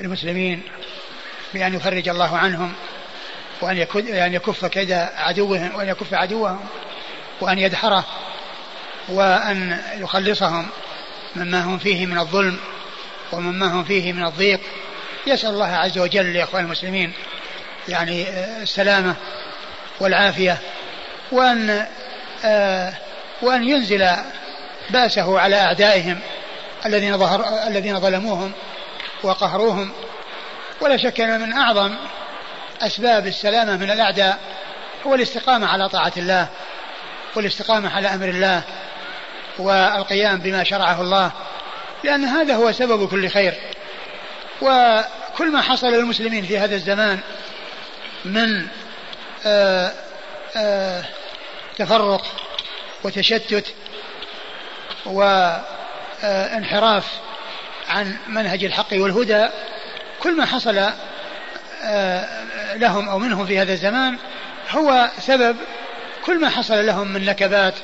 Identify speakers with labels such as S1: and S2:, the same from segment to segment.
S1: المسلمين بأن يفرج الله عنهم وأن يعني يكف كيد عدوهم وأن يكف عدوهم وأن يدحره وأن يخلصهم مما هم فيه من الظلم ومما هم فيه من الضيق. يسأل الله عز وجل يا أخوان المسلمين يعني آه، السلامة والعافية وأن آه، وأن ينزل بأسه على أعدائهم الذين ظهر الذين ظلموهم وقهروهم ولا شك أن من أعظم أسباب السلامة من الأعداء هو الاستقامة على طاعة الله والاستقامة على أمر الله والقيام بما شرعه الله لأن هذا هو سبب كل خير. وكل ما حصل للمسلمين في هذا الزمان من آه، آه، تفرق وتشتت وانحراف عن منهج الحق والهدى كل ما حصل آه، لهم أو منهم في هذا الزمان هو سبب كل ما حصل لهم من نكبات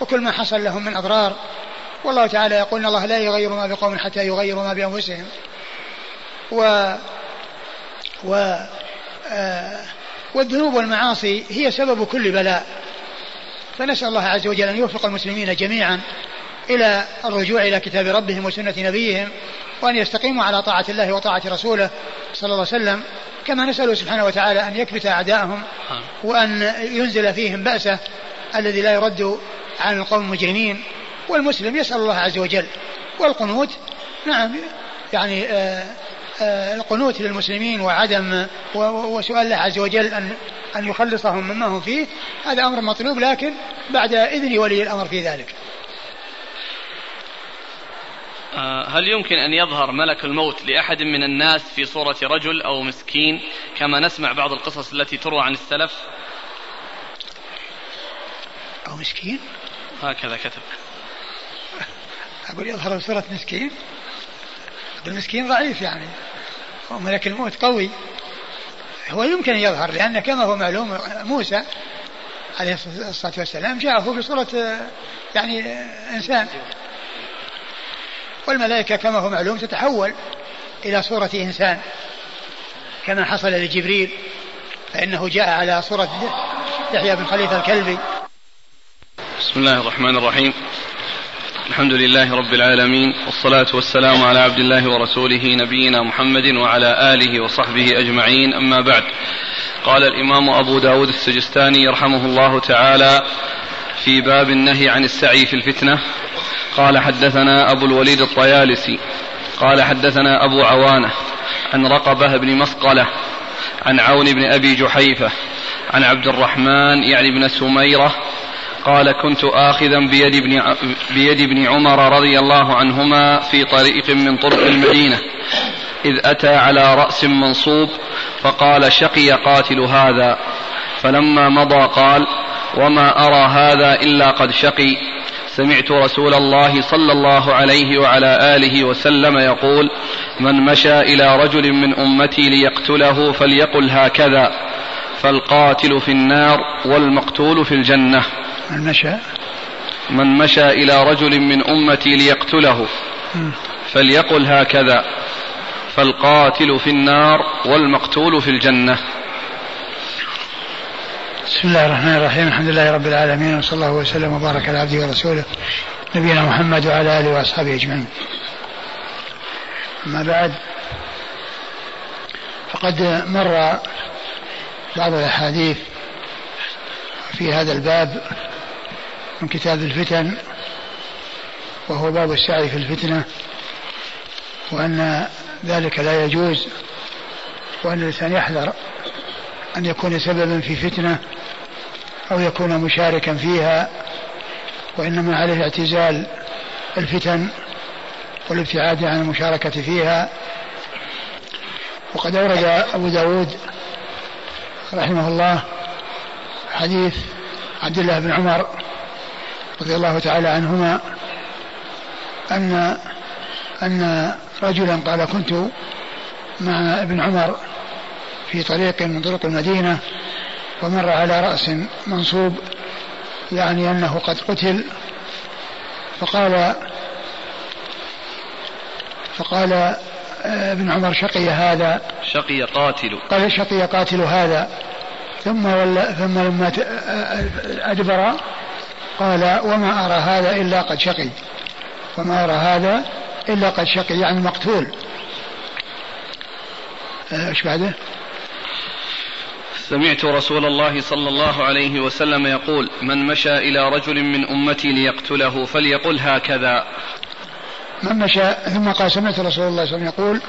S1: وكل ما حصل لهم من أضرار. والله تعالى يقول إن الله لا يغير ما بقوم حتى يغيروا ما بأنفسهم. و و آه والذنوب والمعاصي هي سبب كل بلاء. فنسأل الله عز وجل أن يوفق المسلمين جميعا إلى الرجوع إلى كتاب ربهم وسنة نبيهم وأن يستقيموا على طاعة الله وطاعة رسوله صلى الله عليه وسلم. كما نسأله سبحانه وتعالى أن يكبت أعداءهم وأن ينزل فيهم بأسه الذي لا يرد عن القوم المجرمين. والمسلم يسأل الله عز وجل. والقنوت نعم يعني آه آه، القنوت للمسلمين وعدم وسؤال الله عز وجل أن أن يخلصهم مما هم فيه هذا أمر مطلوب لكن بعد إذن ولي الأمر في ذلك.
S2: هل يمكن أن يظهر ملك الموت لأحد من الناس في صورة رجل أو مسكين كما نسمع بعض القصص التي تروى عن السلف؟
S1: أو مسكين؟
S2: هكذا كتب.
S1: أقول يظهر بصورة مسكين؟ المسكين ضعيف يعني. وملك الموت قوي. هو يمكن يظهر لأن كما هو معلوم موسى عليه الصلاة والسلام جاءه بصورة يعني إنسان. والملائكة كما هو معلوم تتحول إلى صورة إنسان كما حصل لجبريل فإنه جاء على صورة يحيى بن خليفة الكلبي.
S2: بسم الله الرحمن الرحيم. الحمد لله رب العالمين والصلاة والسلام على عبد الله ورسوله نبينا محمد وعلى آله وصحبه أجمعين. أما بعد قال الإمام أبو داود السجستاني رحمه الله تعالى في باب النهي عن السعي في الفتنة قال حدثنا أبو الوليد الطيالسي قال حدثنا أبو عوانة عن رقبة بن مسقلة عن عون بن أبي جحيفة عن عبد الرحمن يعني بن سميرة قال كنت آخذا بيد ابن بيد ابن عمر رضي الله عنهما في طريق من طرق المدينة إذ أتى على رأس منصوب فقال شقي قاتل هذا. فلما مضى قال وما أرى هذا إلا قد شقي. سمعت رسول الله صلى الله عليه وعلى آله وسلم يقول من مشى إلى رجل من أمتي ليقتله فليقل هكذا فالقاتل في النار والمقتول في الجنة.
S1: من مشى؟
S2: من مشى إلى رجل من أمتي ليقتله فليقل هكذا فالقاتل في النار والمقتول في الجنة.
S1: بسم الله الرحمن الرحيم الحمد لله رب العالمين وصلى الله وسلم وبارك على عبده ورسوله نبينا محمد وعلى آله وأصحابه أجمعين. أما بعد فقد مر بعض الأحاديث في هذا الباب من كتاب الفتن وهو باب السعي في الفتنة وأن ذلك لا يجوز وأن الإنسان يحذر أن يكون سببا في فتنة أو يكون مشاركا فيها وإنما عليه اعتزال الفتن والابتعاد عن المشاركة فيها. وقد أورد أبو داود رحمه الله حديث عبد الله بن عمر رضي الله تعالى عنهما أن أن رجلا قال كنت مع ابن عمر في طريق من طرق المدينة ومر على رأس منصوب يعني أنه قد قتل فقال فقال آه، ابن عمر شقي هذا.
S2: شقي قاتل.
S1: قال شقي قاتل هذا. ثم ولا ثم لما أدبر قال وما أرى هذا إلا قد شقي. وما أرى هذا إلا قد شقي. يعني مقتول. إيش بعده؟
S2: سمعت رسول الله صلى الله عليه وسلم يقول من مشى إلى رجل من أمتي ليقتله فليقل هكذا.
S1: من مشى ثم قال سمعت رسول الله صلى الله عليه وسلم يقول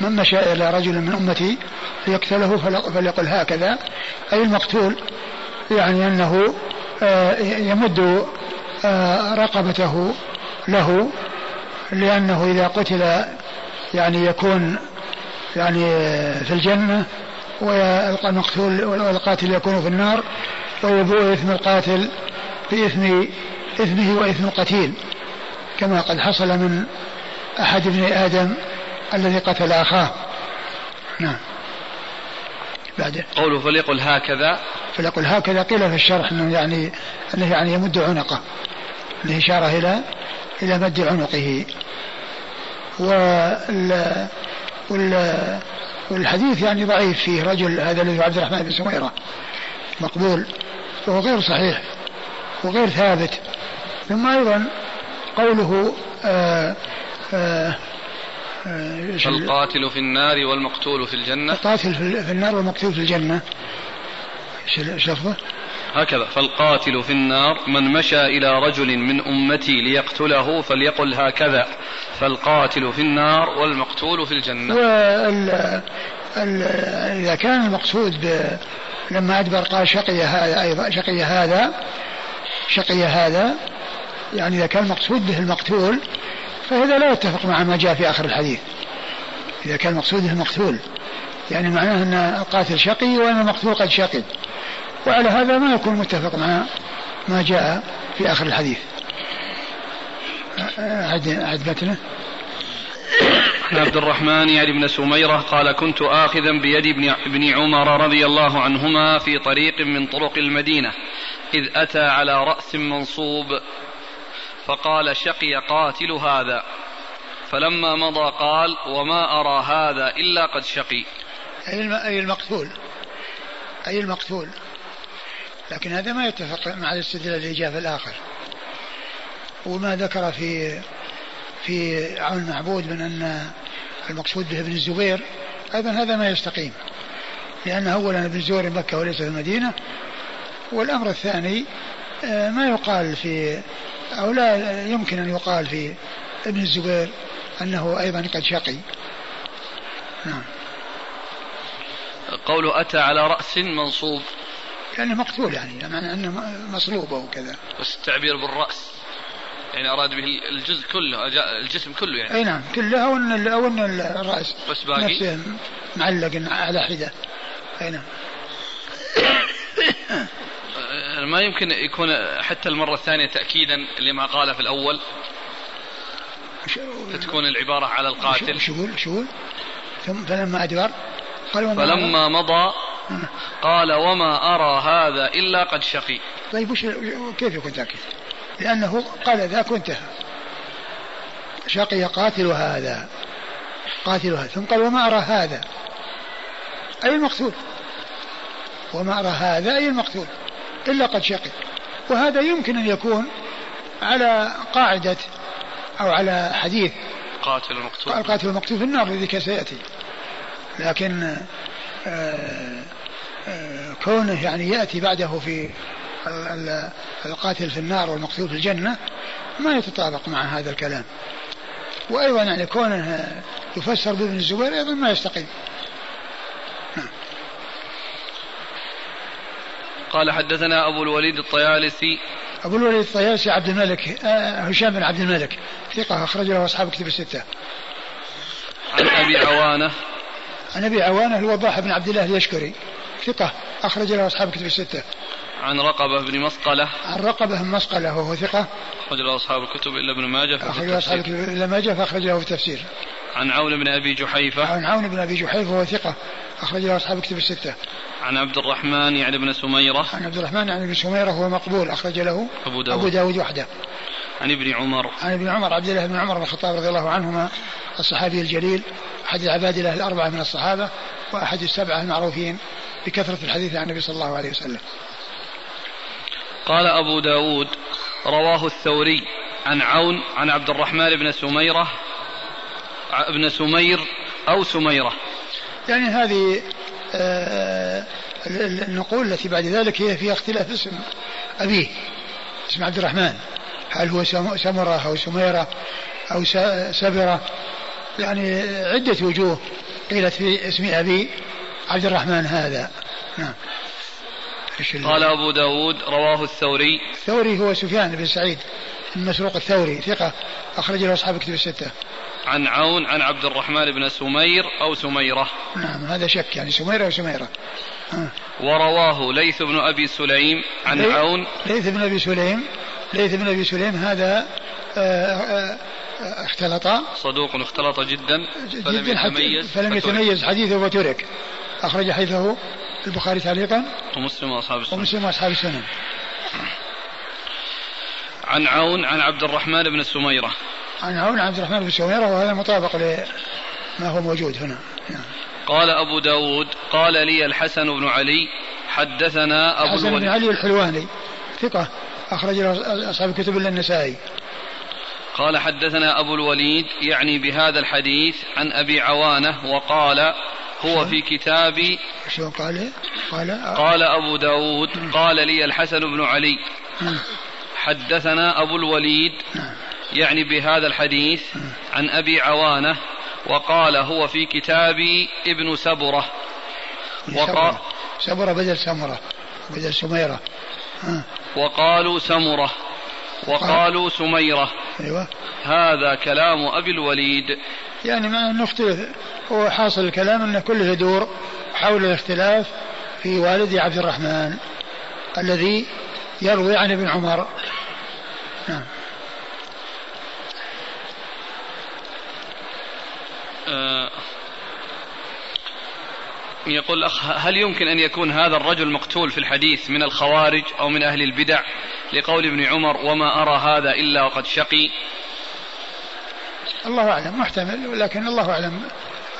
S1: من مشى إلى رجل من أمتي ليقتله فليقل هكذا. أي المقتول؟ يعني أنه آه، يمد آه، رقبته له لأنه إذا قتل يعني يكون يعني في الجنة والمقتول والقاتل يكون في النار ويبوء إثم القاتل بإثم إثمه وإثم القتيل. كما قد حصل من أحد ابن آدم الذي قتل أخاه. نعم.
S2: بعده قوله فليقل هكذا.
S1: فليقل هكذا قيل في الشرح إنه يعني إنه يعني يمد عنقه. الإشارة إلى إلى مد عنقه. وال وال والحديث يعني ضعيف فيه. رجل هذا الذي عبد الرحمن بن سميرة مقبول وهو غير صحيح وغير ثابت. ثم أيضا قوله آآ
S2: آآ القاتل في النار والمقتول في الجنة.
S1: القاتل في النار والمقتول في الجنة. إيش لفظه؟
S2: هكذا. فالقاتل في النار من مشى إلى رجل من أمتي ليقتله فليقل هكذا. فالقاتل في النار والمقتول في الجنة.
S1: وال ال إذا كان المقصود ب لما أدبر قال شقي هذا أيضا شقي هذا شقي هذا يعني إذا كان المقصود به المقتول فهذا لا يتفق مع ما جاء في آخر الحديث. إذا كان المقصود به المقتول يعني معناه أن القاتل شقي وأن المقتول قد شقي. وعلى هذا ما يكون متفق مع ما جاء في آخر الحديث. عد عد متنه
S2: عن عبد الرحمن يعني بن سميرة قال كنت آخذا بيد ابن, ابن عمر رضي الله عنهما في طريق من طرق المدينة إذ أتى على رأس منصوب فقال شقي قاتل هذا. فلما مضى قال وما أرى هذا إلا قد شقي.
S1: أي المقتول؟ أي المقتول؟ لكن هذا ما يتفق مع الاستدلال اللي جاء في الآخر. وما ذكر في في عون المعبود من أن المقصود به ابن الزبير أيضا هذا ما يستقيم. لأن أولا ابن الزبير مكة وليس في المدينة والأمر الثاني آه، ما يقال في أو لا يمكن أن يقال في ابن الزبير أنه أيضا قد شقي. نعم.
S2: قوله أتى على رأس منصوب.
S1: لأنه مقتول يعني معنى أنه مصلوب أو كذا.
S2: بس التعبير بالرأس. يعني أراد به الجزء كله الجسم كله يعني.
S1: أي نعم كله أو أن أو أن الرأس.
S2: بس باقي؟ نفسه
S1: معلق على حدة. أي نعم.
S2: ما يمكن يكون حتى المرة الثانية تأكيدا لما قال في الأول؟ فتكون العبارة على القاتل.
S1: شو يقول شو ثم فلما أدبر
S2: فلما مضى قال وما أرى هذا إلا قد شقي.
S1: طيب وش كيف يكون ذاك؟ لأنه قال ذاك وانتهى. شقي قاتل هذا. قاتل هذا. ثم قال وما أرى هذا. أي المقتول وما أرى هذا أي المقتول إلا قد شقي. وهذا يمكن أن يكون على قاعدة أو على حديث.
S2: قاتل المقتول
S1: القاتل المقتول في النار الذي سيأتي. لكن آه كونه يعني يأتي بعده في القاتل في النار والمقتول في الجنة ما يتطابق مع هذا الكلام. وأيضا يعني كونه يفسر بابن الزبير أيضا ما يستقيم. نعم.
S2: قال حدثنا أبو الوليد الطيالسي.
S1: أبو الوليد الطيالسي عبد الملك آه، هشام بن عبد الملك ثقة أخرج له أصحاب كتب الستة.
S2: عن أبي عوانة.
S1: عن أبي عوانة الوضاح بن عبد الله اليشكري. ثقة. أخرج له أصحاب كتب الستة.
S2: عن رقبة بن مسقلة.
S1: عن رقبة بن مسقلة وهو ثقة.
S2: أخرج له أصحاب الكتب إلا ابن ماجه
S1: أخرج له أصحاب الكتب إلا ماجه فأخرج له في التفسير.
S2: عن عون بن أبي جحيفة.
S1: عن عون بن أبي جحيفة وهو ثقة. أخرج له أصحاب الكتب الستة.
S2: عن عبد الرحمن يعني بن سميرة.
S1: عن عبد الرحمن يعني بن سميرة هو مقبول. أخرج له
S2: أبو داود,
S1: أبو داود وحده.
S2: عن ابن عمر.
S1: عن ابن عمر عبد الله بن عمر بن الخطاب رضي الله عنهما الصحابي الجليل أحد العبادلة الأربعة من الصحابة وأحد السبعة المعروفين. بكثرة الحديث عن النبي صلى الله عليه وسلم.
S2: قال أبو داود رواه الثوري عن عون عن عبد الرحمن بن سميرة ابن سمير أو سميرة.
S1: يعني هذه آه النقول التي بعد ذلك هي فيها اختلاف اسم أبيه اسم عبد الرحمن. هل هو سمرة أو سميرة أو سبرة؟ يعني عدة وجوه قيلت في اسم أبي. عبد الرحمن هذا. نعم.
S2: قال أبو داود رواه الثوري.
S1: الثوري هو سفيان بن سعيد المسروق الثوري ثقة أخرج له أصحاب كتب الستة.
S2: عن عون عن عبد الرحمن بن سمير أو سميرة.
S1: نعم هذا شك يعني سميرة أو سميرة.
S2: ورواه ليث بن أبي سليم عن
S1: لي...
S2: عون.
S1: ليث بن أبي سليم ليث بن أبي سليم هذا آآ آآ اختلط.
S2: صدوق اختلط جدا فلم
S1: جداً
S2: يتميز.
S1: فلم يتميز حديثه وترك. أخرج حديثه البخاري تعليقا.
S2: ومسلم وأصحاب السنن
S1: ومسلم وأصحاب السنن
S2: عن عون عن عبد الرحمن بن سميرة.
S1: عن عون عبد الرحمن بن سميرة وهذا مطابق لما هو موجود هنا. نعم.
S2: قال أبو داود قال لي الحسن بن علي حدثنا أبو
S1: الحسن بن علي الحلواني ثقة أخرج له أصحاب الكتب إلا النسائي.
S2: قال حدثنا أبو الوليد يعني بهذا الحديث عن أبي عوانة وقال هو في كتاب
S1: شو قال؟ قال
S2: قال أبو داود قال لي الحسن بن علي. حدثنا أبو الوليد يعني بهذا الحديث عن أبي عوانة وقال هو في كتاب ابن سبرة.
S1: وقال سبرة. بدل سمرة بدل سميرة.
S2: وقالوا سمرة. وقالوا سميرة.
S1: أيوة.
S2: هذا كلام أبي الوليد.
S1: يعني ما نختلف هو حاصل الكلام أن كله يدور حول الاختلاف في والد عبد الرحمن الذي يروي عن ابن عمر. نعم.
S2: آه يقول الأخ هل يمكن أن يكون هذا الرجل مقتول في الحديث من الخوارج أو من أهل البدع لقول ابن عمر وما أرى هذا إلا وقد شقي؟
S1: الله أعلم محتمل ولكن الله أعلم.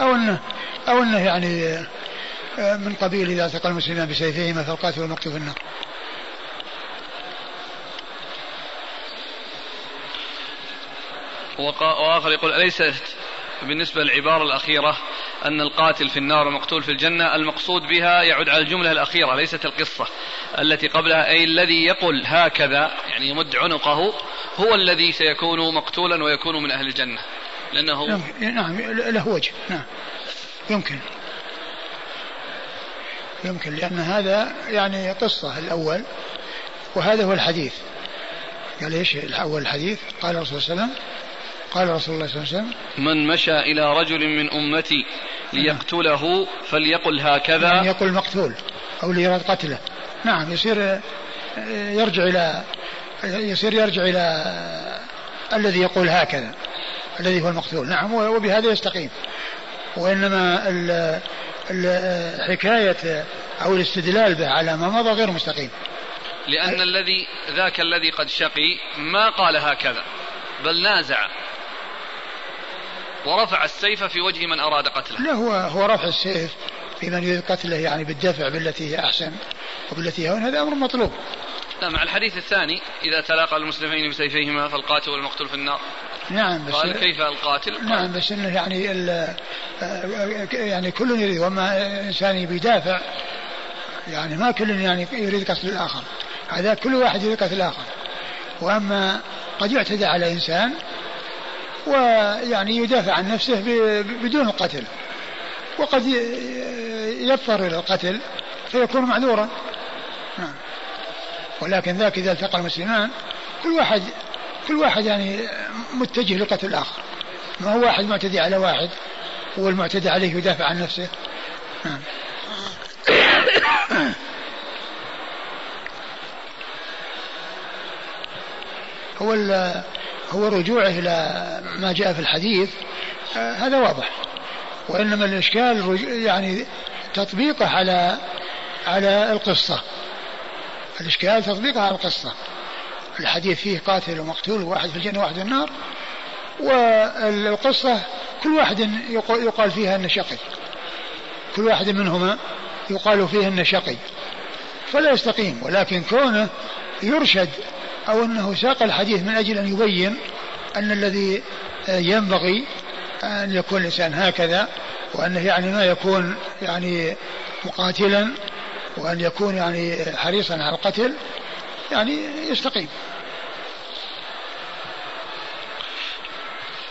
S1: أو أنه أو أنه يعني من قبيل إذا ألتقى المسلمان بسيفيهما فالقاتل والمقتول في النار.
S2: وآخر يقول أليست بالنسبة للعبارة الأخيرة أن القاتل في النار والمقتول في الجنة المقصود بها يعود على الجملة الأخيرة ليست القصة التي قبلها أي الذي يقول هكذا يعني يمد عنقه هو الذي سيكون مقتولا ويكون من أهل الجنة. لأنه
S1: نعم له وجه نعم. يمكن. يمكن لأن هذا يعني قصة الأول وهذا هو الحديث. قال إيش الأول الحديث؟ قال الرسول صلى الله عليه وسلم قال رسول الله صلى الله عليه وسلم
S2: من مشى إلى رجل من أمتي ليقتله فليقل هكذا.
S1: يعني يقول مقتول أو ليراد قتله. نعم يصير يرجع إلى يصير يرجع إلى الذي يقول هكذا الذي هو المقتول. نعم وبهذا يستقيم. وإنما الحكاية أو الاستدلال به على ما مضى غير مستقيم.
S2: لأن الذي ذاك الذي قد شقي ما قال هكذا بل نازع. ورفع السيف في وجه من أراد قتله.
S1: لا هو هو رفع السيف في من يريد قتله يعني بالدفع بالتي هي أحسن وبالتي هي هذا أمر مطلوب.
S2: لا مع الحديث الثاني إذا تلاقى المسلمين بسيفيهما فالقاتل والمقتول في النار.
S1: نعم بس
S2: قال كيف القاتل؟
S1: نعم بس إنه يعني يعني كل يريد وما إنسان يبي يدافع يعني ما كل يعني يريد قتل الآخر. هذا كل واحد يريد قتل الآخر. وأما قد يعتدى على إنسان ويعني يدافع عن نفسه بدون القتل وقد يضطر إلى القتل فيكون معذورا. ولكن ذاك إذا التقى المسلمان كل واحد كل واحد يعني متجه لقتل الآخر. ما هو واحد معتدي على واحد هو المعتدي عليه يدافع عن نفسه. هو هو رجوعه إلى ما جاء في الحديث هذا واضح. وإنما الإشكال يعني تطبيقه على على القصة. الإشكال تطبيقه على القصة. الحديث فيه قاتل ومقتول واحد في الجنة وواحد في النار. والقصة كل واحد يقال فيها أنه شقي. كل واحد منهما يقال فيه أنه شقي. فلا يستقيم ولكن كونه يرشد أو أنه ساق الحديث من أجل أن يبين أن الذي ينبغي أن يكون الإنسان هكذا وأنه يعني ما يكون يعني مقاتلا وأن يكون يعني حريصا على القتل يعني يستقيم.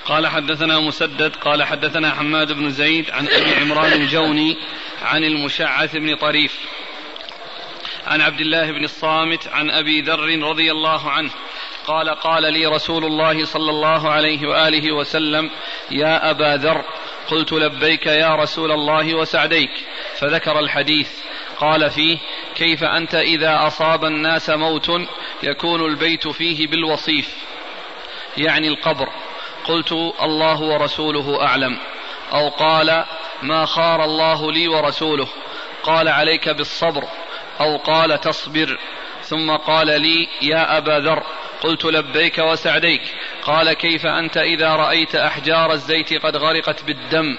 S2: قال حدثنا مسدد قال حدثنا حماد بن زيد عن أبي عمران الجوني عن المشعث بن طريف عن عبد الله بن الصامت عن أبي ذر رضي الله عنه. قال قال لي رسول الله صلى الله عليه وآله وسلم يا أبا ذر قلت لبيك يا رسول الله وسعديك. فذكر الحديث. قال فيه كيف أنت إذا أصاب الناس موت يكون البيت فيه بالوصيف يعني القبر؟ قلت الله ورسوله أعلم. أو قال ما خار الله لي ورسوله؟ قال عليك بالصبر. أو قال تصبر. ثم قال لي يا أبا ذر. قلت لبيك وسعديك. قال كيف أنت إذا رأيت أحجار الزيت قد غرقت بالدم؟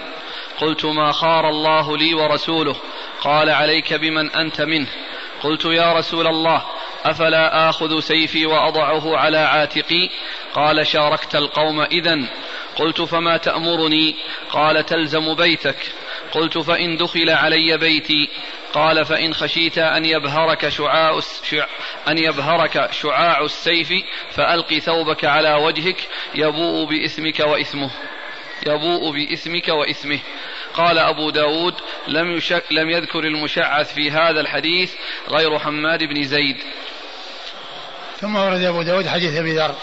S2: قلت ما خار الله لي ورسوله. قال عليك بمن أنت منه. قلت يا رسول الله أفلا آخذ سيفي وأضعه على عاتقي؟ قال شاركت القوم اذا قلت فما تأمرني؟ قال تلزم بيتك. قلت فإن دخل علي بيتي. قال فإن خشيت أن يبهرك شعاع أن يبهرك شعاع السيف فألق ثوبك على وجهك يبوء بإثمك وإثمه. يبوء بإثمك وإثمه قال أبو داود لم, يشك لم يذكر المشعث في هذا الحديث غير حماد بن زيد.
S1: ثم ورد أبو داود حديث أبي ذر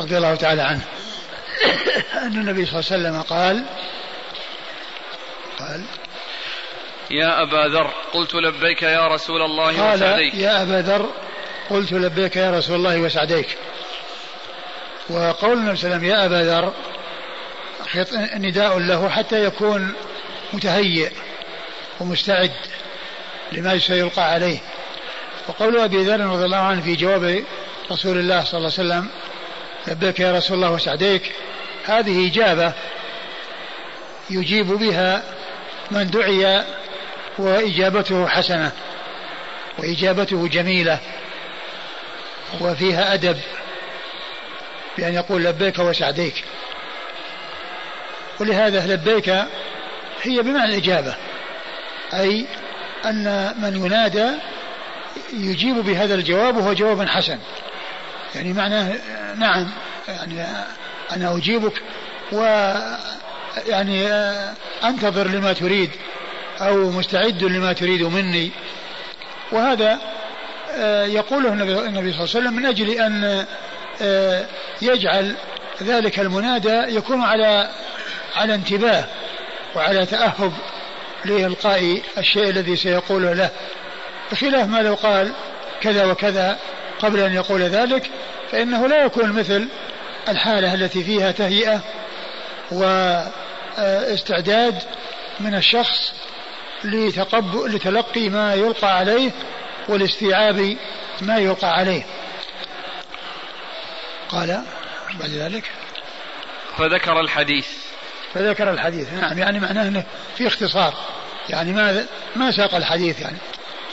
S1: رضي الله تعالى عنه. أن النبي صلى الله عليه وسلم قال
S2: قال يا أبا ذر قلت لبيك يا رسول الله
S1: قال وسعديك. يا أبا ذر قلت لبيك يا رسول الله وسعديك. وقول النبي صلى الله عليه وسلم يا أبا ذر نداء له حتى يكون متهيئ ومستعد لما سيلقى عليه. وقول أبي ذر رضي الله عنه في جواب رسول الله صلى الله عليه وسلم لبيك يا رسول الله وسعديك هذه إجابة يجيب بها من دعي وإجابته حسنة وإجابته جميلة وفيها أدب بأن يقول لبيك وسعديك ولهذا لبيك هي بمعنى الإجابة أي أن من ينادى يجيب بهذا الجواب وهو جواب حسن. يعني معناه نعم يعني أنا أجيبك و يعني أنتظر لما تريد أو مستعد لما تريد مني. وهذا آه، يقوله النبي صلى الله عليه وسلم من أجل أن آه، يجعل ذلك المنادى يكون على على انتباه وعلى تأهب لإلقاء الشيء الذي سيقوله له بخلاف ما لو قال كذا وكذا قبل أن يقول ذلك فإنه لا يكون مثل الحالة التي فيها تهيئة واستعداد من الشخص لتلقي ما يلقى عليه والاستيعاب ما يلقى عليه. قال بعد ذلك.
S2: فذكر الحديث.
S1: فذكر الحديث. نعم يعني معناه إنه في اختصار. يعني ما ما ساق الحديث يعني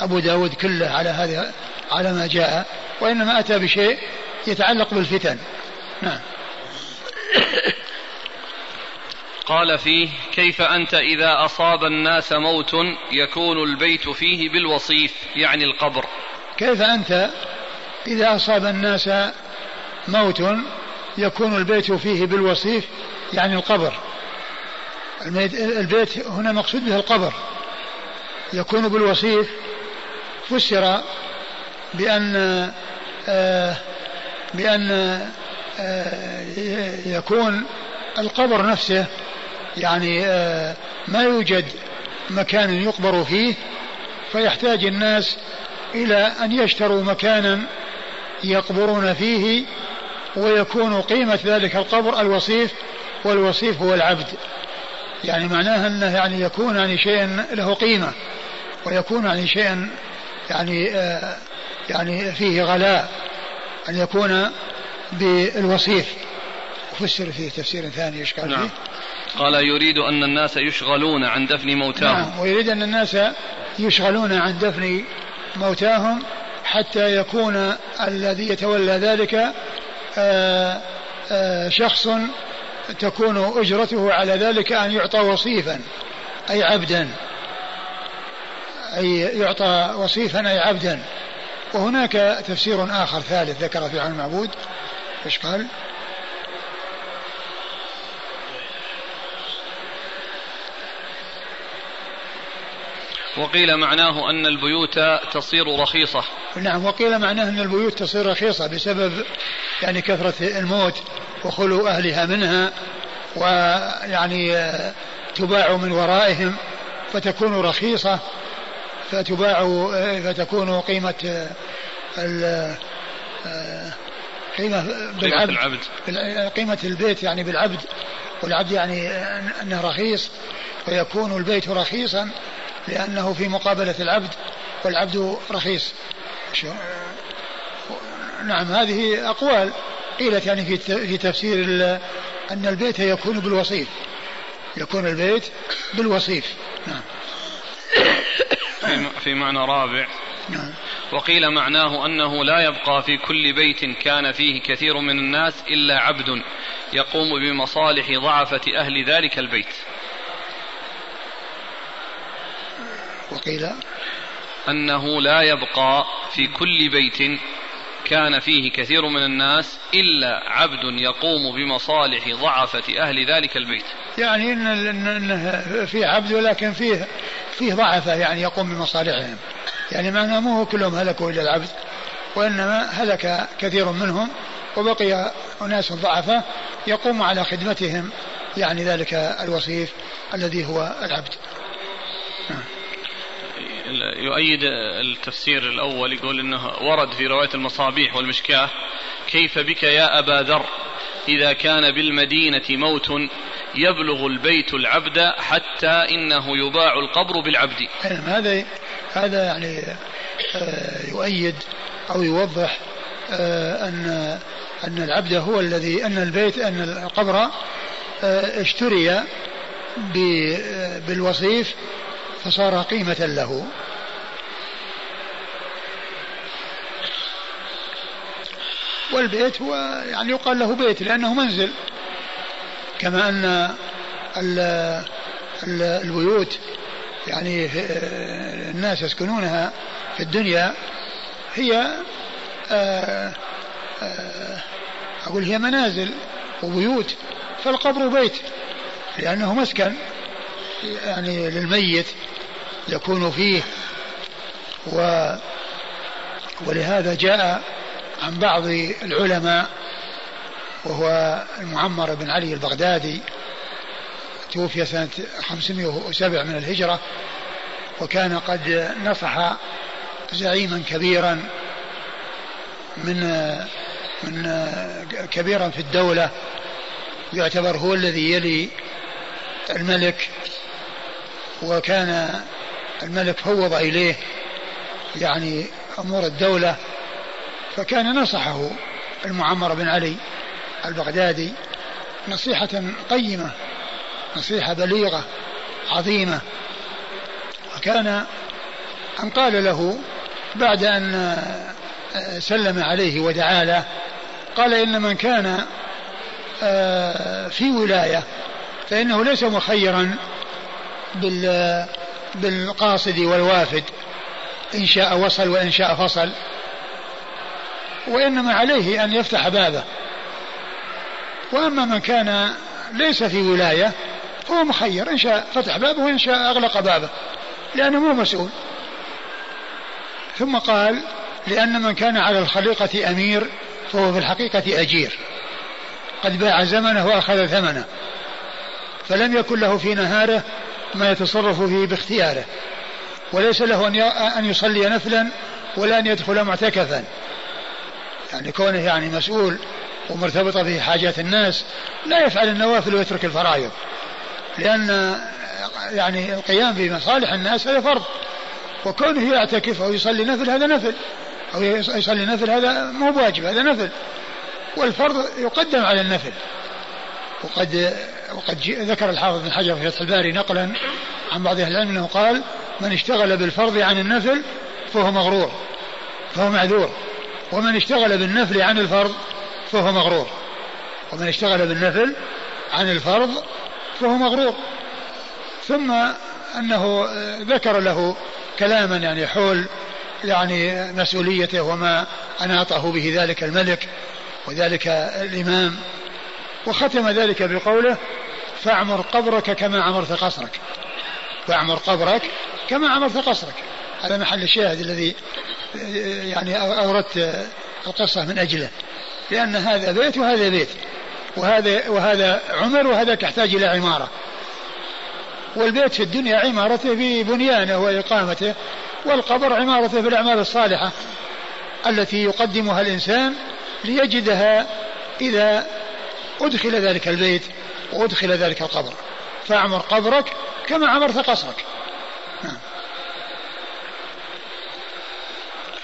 S1: أبو داود كله على هذا على ما جاء وإنما أتى بشيء يتعلق بالفتن. نعم.
S2: قال فيه كيف أنت إذا أصاب الناس موت يكون البيت فيه بالوصيف يعني القبر؟
S1: كيف أنت إذا أصاب الناس موت يكون البيت فيه بالوصيف يعني القبر؟ البيت هنا مقصود به القبر. يكون بالوصيف فسر بأن آه بأن آه يكون القبر نفسه يعني آه، ما يوجد مكان يقبر فيه فيحتاج الناس إلى أن يشتروا مكانا يقبرون فيه ويكون قيمة ذلك القبر الوصيف والوصيف هو العبد. يعني معناها أنه يعني يكون يعني شيء له قيمة ويكون يعني شيء يعني آه يعني فيه غلاء أن يكون بالوصيف فسر فيه تفسير ثاني إيش قال
S2: نعم.
S1: فيه؟
S2: قال يريد أن الناس يشغلون عن دفن موتاهم
S1: نعم ويريد أن الناس يشغلون عن دفن موتاهم حتى يكون الذي يتولى ذلك آآ آآ شخص تكون أجرته على ذلك أن يعطى وصيفا أي عبدا. أي يعطى وصيفا أي عبدا. وهناك تفسير آخر ثالث ذكر في عن المعبود. إيش قال؟
S2: وقيل معناه أن البيوت تصير رخيصة.
S1: نعم وقيل معناه أن البيوت تصير رخيصة بسبب يعني كثرة الموت. وخلو أهلها منها ويعني تباع من ورائهم فتكون رخيصة فتباع فتكون قيمة قيمة بالعبد.
S2: العبد.
S1: قيمة البيت يعني بالعبد. والعبد يعني أنه رخيص. ويكون البيت رخيصا لأنه في مقابلة العبد والعبد رخيص. نعم هذه أقوال. قيلت يعني في في تفسير أن البيت يكون بالوصيف. يكون البيت بالوصيف. نعم.
S2: في معنى رابع.
S1: نعم.
S2: وقيل معناه أنه لا يبقى في كل بيت كان فيه كثير من الناس إلا عبد يقوم بمصالح ضعفة أهل ذلك البيت.
S1: وقيل
S2: أنه لا يبقى في كل بيت كان فيه كثير من الناس إلا عبد يقوم بمصالح ضعفة أهل ذلك البيت.
S1: يعني إن في عبد ولكن فيه فيه ضعفة يعني يقوم بمصالحهم. يعني معناه مو كلهم هلكوا إلا العبد وإنما هلك كثير منهم وبقي أناس ضعفة يقوم على خدمتهم يعني ذلك الوصيف الذي هو العبد.
S2: نعم. يؤيد التفسير الأول يقول أنه ورد في رواية المصابيح والمشكاة كيف بك يا أبا ذر؟ إذا كان بالمدينة موت يبلغ البيت العبد حتى إنه يباع القبر بالعبد.
S1: نعم، هذا هذا يعني آه، يؤيد أو يوضح آه، أن أن العبد هو الذي أن البيت أن القبر آه، اشتري بالوصيف فصار قيمة له. والبيت هو يعني يقال له بيت لأنه منزل. كما أن ال ال البيوت يعني الناس يسكنونها في الدنيا هي آه، آه، أقول هي منازل وبيوت فالقبر بيت لأنه مسكن يعني للميت يكون فيه و ولهذا جاء عن بعض العلماء وهو المعمر بن علي البغدادي توفي سنة 507 من الهجرة وكان قد نصح زعيما كبيرا من من كبيرا في الدولة يعتبر هو الذي يلي الملك وكان الملك فوض إليه يعني أمور الدولة فكان نصحه المعمر بن علي البغدادي نصيحة قيمة نصيحة بليغة عظيمة. وكان أن قال له بعد أن سلم عليه ودعا له قال إن من كان آه، في ولاية فإنه ليس مخيرا بالقاصد والوافد إن شاء وصل وإن شاء فصل. وإنما عليه أن يفتح بابه. وأما من كان ليس في ولاية فهو مخير. إن شاء فتح بابه وإن شاء أغلق بابه لأنه مو مسؤول. ثم قال لأن من كان على الخليقة أمير فهو في الحقيقة أجير. قد باع زمنه وأخذ ثمنه. فلم يكن له في نهاره ما يتصرف فيه باختياره. وليس له أن يصلي نفلا ولا أن يدخل معتكفا. يعني كونه يعني مسؤول ومرتبطة به حاجات الناس لا يفعل النوافل ويترك الفرائض. لأن يعني القيام بمصالح الناس هذا فرض. وكونه يعتكف أو يصلي نفل هذا نفل أو يصلي نفل هذا مو بواجب هذا نفل. والفرض يقدم على النفل. وقد وقد ذكر الحافظ بن حجر في فتح الباري نقلا عن بعض أهل العلم أنه قال من اشتغل بالفرض عن النفل فهو مغرور فهو معذور. ومن اشتغل بالنفل عن الفرض فهو مغرور. ومن اشتغل بالنفل عن الفرض فهو مغرور. ثم أنه ذكر له كلاما يعني حول يعني مسؤوليته وما أناطه به ذلك الملك وذلك الإمام. وختم ذلك بقوله فاعمر قبرك كما عمرت قصرك. فاعمر قبرك كما عمرت قصرك. هذا محل الشاهد الذي يعني أوردت القصة من أجله. لأن هذا بيت وهذا بيت. وهذا وهذا عمر وهذا يحتاج إلى عمارة. والبيت في الدنيا عمارته ببنيانه وإقامته والقبر عمارته بالأعمال الصالحة التي يقدمها الإنسان ليجدها إذا أدخل ذلك البيت وأدخل ذلك القبر. فأعمر قبرك كما عمرت قصرك.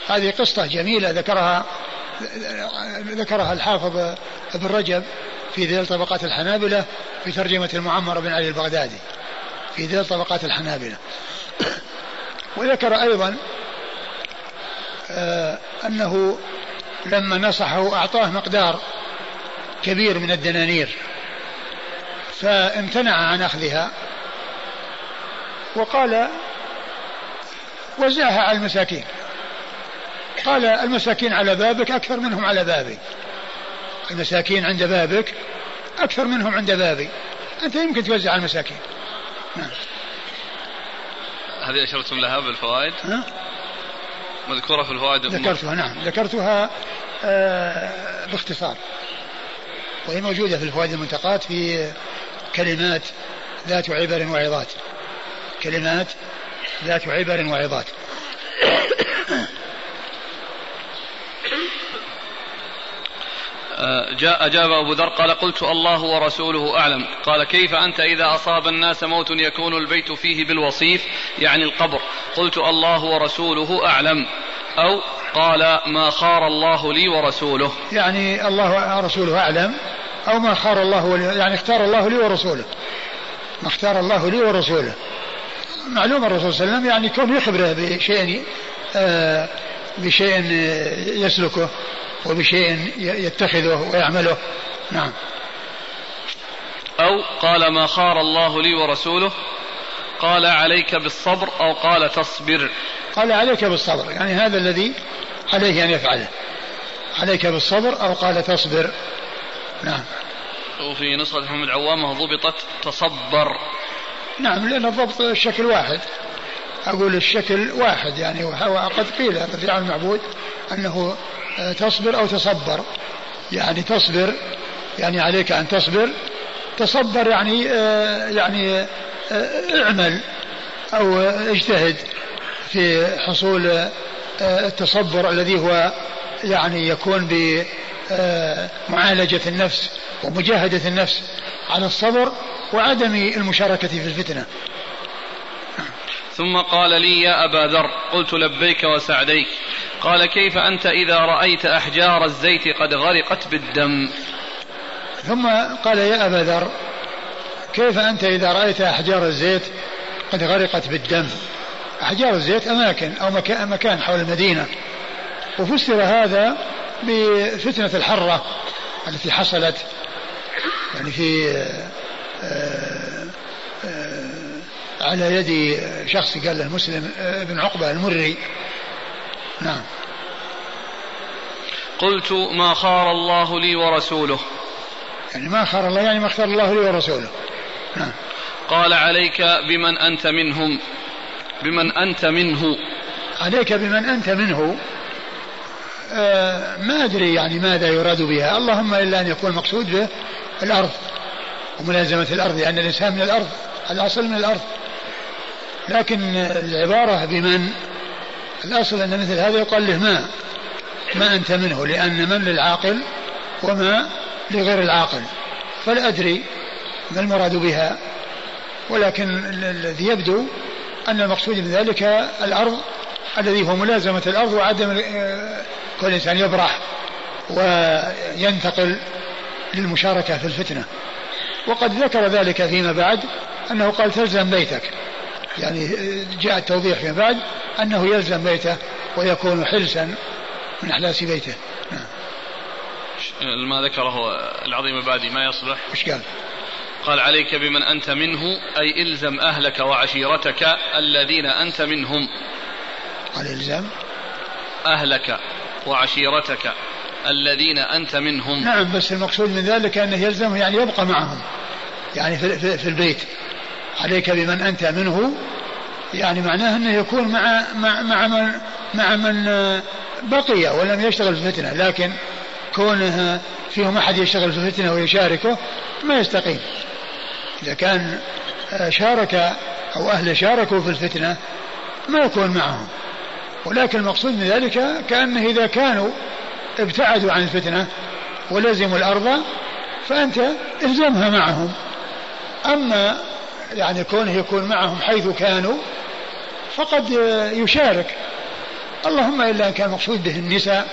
S1: هذه قصة جميلة ذكرها ذكرها الحافظ ابن رجب في ذيل طبقات الحنابلة في ترجمة المعمر بن علي البغدادي في ذيل طبقات الحنابلة. وذكر أيضا آه، أنه لما نصحه أعطاه مقدار كبير من الدنانير فامتنع عن أخذها وقال وزعها على المساكين. قال المساكين على بابك أكثر منهم على بابي. المساكين عند بابك أكثر منهم عند بابي. أنت يمكن توزع على المساكين. نعم.
S2: هذه أشرتم لها بالفوائد.
S1: ها؟
S2: مذكورة في الفوائد
S1: ذكرتها نعم. ذكرتها آه باختصار. وهي موجودة في الفوائد المنتقات في كلمات ذات عبر وعظات. كلمات ذات عبر وعظات.
S2: جاء أجاب أبو ذر قال قلت الله ورسوله أعلم. قال كيف أنت إذا أصاب الناس موت يكون البيت فيه بالوصيف يعني القبر؟ قلت الله ورسوله أعلم. أو قال ما خار الله لي ورسوله.
S1: يعني الله ورسوله أعلم أو ما خار الله لي يعني اختار الله لي ورسوله. ما اختار الله لي ورسوله. معلوم الرسول صلى الله عليه وسلم يعني كون يخبره بشيء آه بشيء يسلكه وبشيء يتخذه ويعمله. نعم.
S2: أو قال ما خار الله لي ورسوله قال عليك بالصبر أو قال تصبر.
S1: قال عليك بالصبر يعني هذا الذي عليه أن يفعله عليك بالصبر أو قال تصبر. نعم.
S2: وفي نسخة محمد عوامة ضبطت تصبر.
S1: نعم لأن الضبط الشكل واحد. أقول الشكل واحد يعني وقد قيل الرجال المعبود أنه تصبر أو تصبر. يعني تصبر يعني عليك أن تصبر. تصبر يعني آه، يعني آه، اعمل أو اجتهد في حصول آه، التصبر الذي هو يعني يكون بمعالجة النفس ومجاهدة النفس على الصبر وعدم المشاركة في الفتنة.
S2: ثم قال لي يا أبا ذر قلت لبيك وسعديك. قال كيف أنت إذا رأيت أحجار الزيت قد غرقت بالدم؟
S1: ثم قال يا أبا ذر كيف أنت إذا رأيت أحجار الزيت قد غرقت بالدم؟ أحجار الزيت أماكن أو مكان حول المدينة. وفسر هذا بفتنة الحرة التي حصلت يعني في آه، آه، على يد شخص قال له مسلم آه، بن عقبة المري. نعم.
S2: قلت ما خار الله لي ورسوله.
S1: يعني ما خار الله يعني ما اختار الله لي ورسوله. نعم.
S2: قال عليك بمن أنت منهم. بمن أنت منه.
S1: عليك بمن أنت منه. آه ما أدري يعني ماذا يراد بها. اللهم إلا أن يكون المقصود به الأرض. وملازمة الأرض لأن يعني الإنسان من الأرض الأصل من الأرض. لكن العبارة بمن؟ الأصل أن مثل هذا يقال له ما؟ ما أنت منه لأن من للعاقل وما لغير العاقل. فلا أدري ما المراد بها. ولكن الذي يبدو أن المقصود من ذلك الأرض الذي هو ملازمة الأرض وعدم كل إنسان يبرح وينتقل للمشاركة في الفتنة. وقد ذكر ذلك فيما بعد أنه قال تلزم بيتك. يعني جاء التوضيح فيما بعد أنه يلزم بيته ويكون حلسا من أحلاس بيته. نعم.
S2: ما ذكره العظيم البادي ما يصلح؟
S1: إيش قال؟
S2: قال عليك بمن أنت منه أي إلزم أهلك وعشيرتك الذين أنت منهم.
S1: قال إلزام؟
S2: أهلك وعشيرتك الذين أنت منهم.
S1: نعم بس المقصود من ذلك أنه يلزم يعني يبقى معهم. يعني في, في, في البيت. عليك بمن أنت منه. يعني معناه أنه يكون مع مع مع من مع من بقي ولم يشتغل في الفتنة لكن كونه فيهم أحد يشتغل في الفتنة ويشاركه ما يستقيم. إذا كان شارك أو أهله شاركوا في الفتنة ما يكون معهم. ولكن المقصود من ذلك كأنه إذا كانوا ابتعدوا عن الفتنة ولزموا الأرض فأنت الزمها معهم. أما يعني كونه يكون معهم حيث كانوا فقد يشارك. اللهم إلا أن كان مقصود به النساء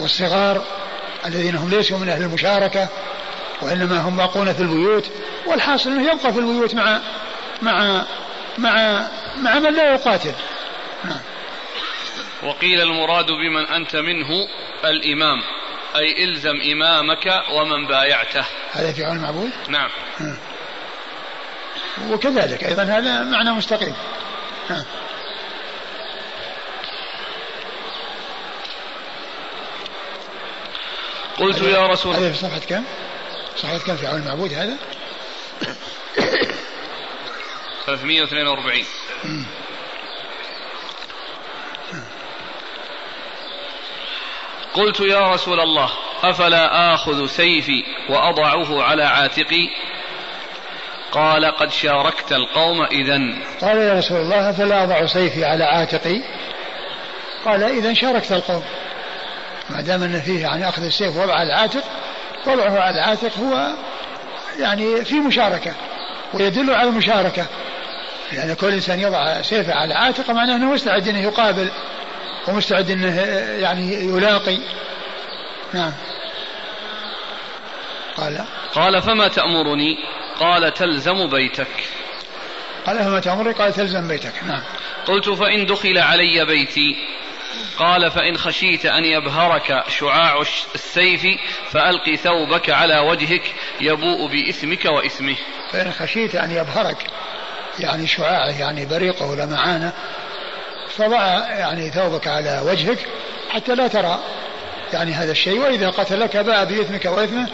S1: والصغار الذين هم ليسوا من أهل المشاركة وإنما هم باقون في البيوت والحاصل أنه يبقى في البيوت مع مع مع مع من لا يقاتل. نعم.
S2: وقيل المراد بمن أنت منه الإمام أي إلزم إمامك ومن بايعته.
S1: هذا في عون المعبود؟
S2: نعم.
S1: وكذلك أيضا هذا معنى مستقيم
S2: قلت يا رسول
S1: الله هذا في صفحة كم؟ صفحة كم في عون المعبود هذا؟
S2: 342 قلت يا رسول الله أفلا آخذ سيفي وأضعه على عاتقي قال قد شاركت القوم اذا
S1: قال يا رسول الله أفلا أضع سيفي على عاتقي؟ قال اذا شاركت القوم. ما دام أن فيه يعني أخذ السيف وضعه على العاتق وضعه على العاتق هو يعني في مشاركة ويدل على المشاركة. يعني كل إنسان يضع سيفه على عاتقه معناه أنه مستعد انه يقابل ومستعد انه يعني يلاقي. نعم. قال.
S2: قال فما تأمرني؟ قال تلزم بيتك.
S1: قال فما تأمرني؟ قال تلزم بيتك. نعم.
S2: قلت فإن دخل علي بيتي. قال فإن خشيت أن يبهرك شعاع السيف فألق ثوبك على وجهك يبوء بإثمك وإثمه.
S1: فإن خشيت أن يبهرك يعني شعاعه يعني بريقه لمعانه فضع يعني ثوبك على وجهك حتى لا ترى يعني هذا الشيء وإذا قتلك باء بإثمك وإثمه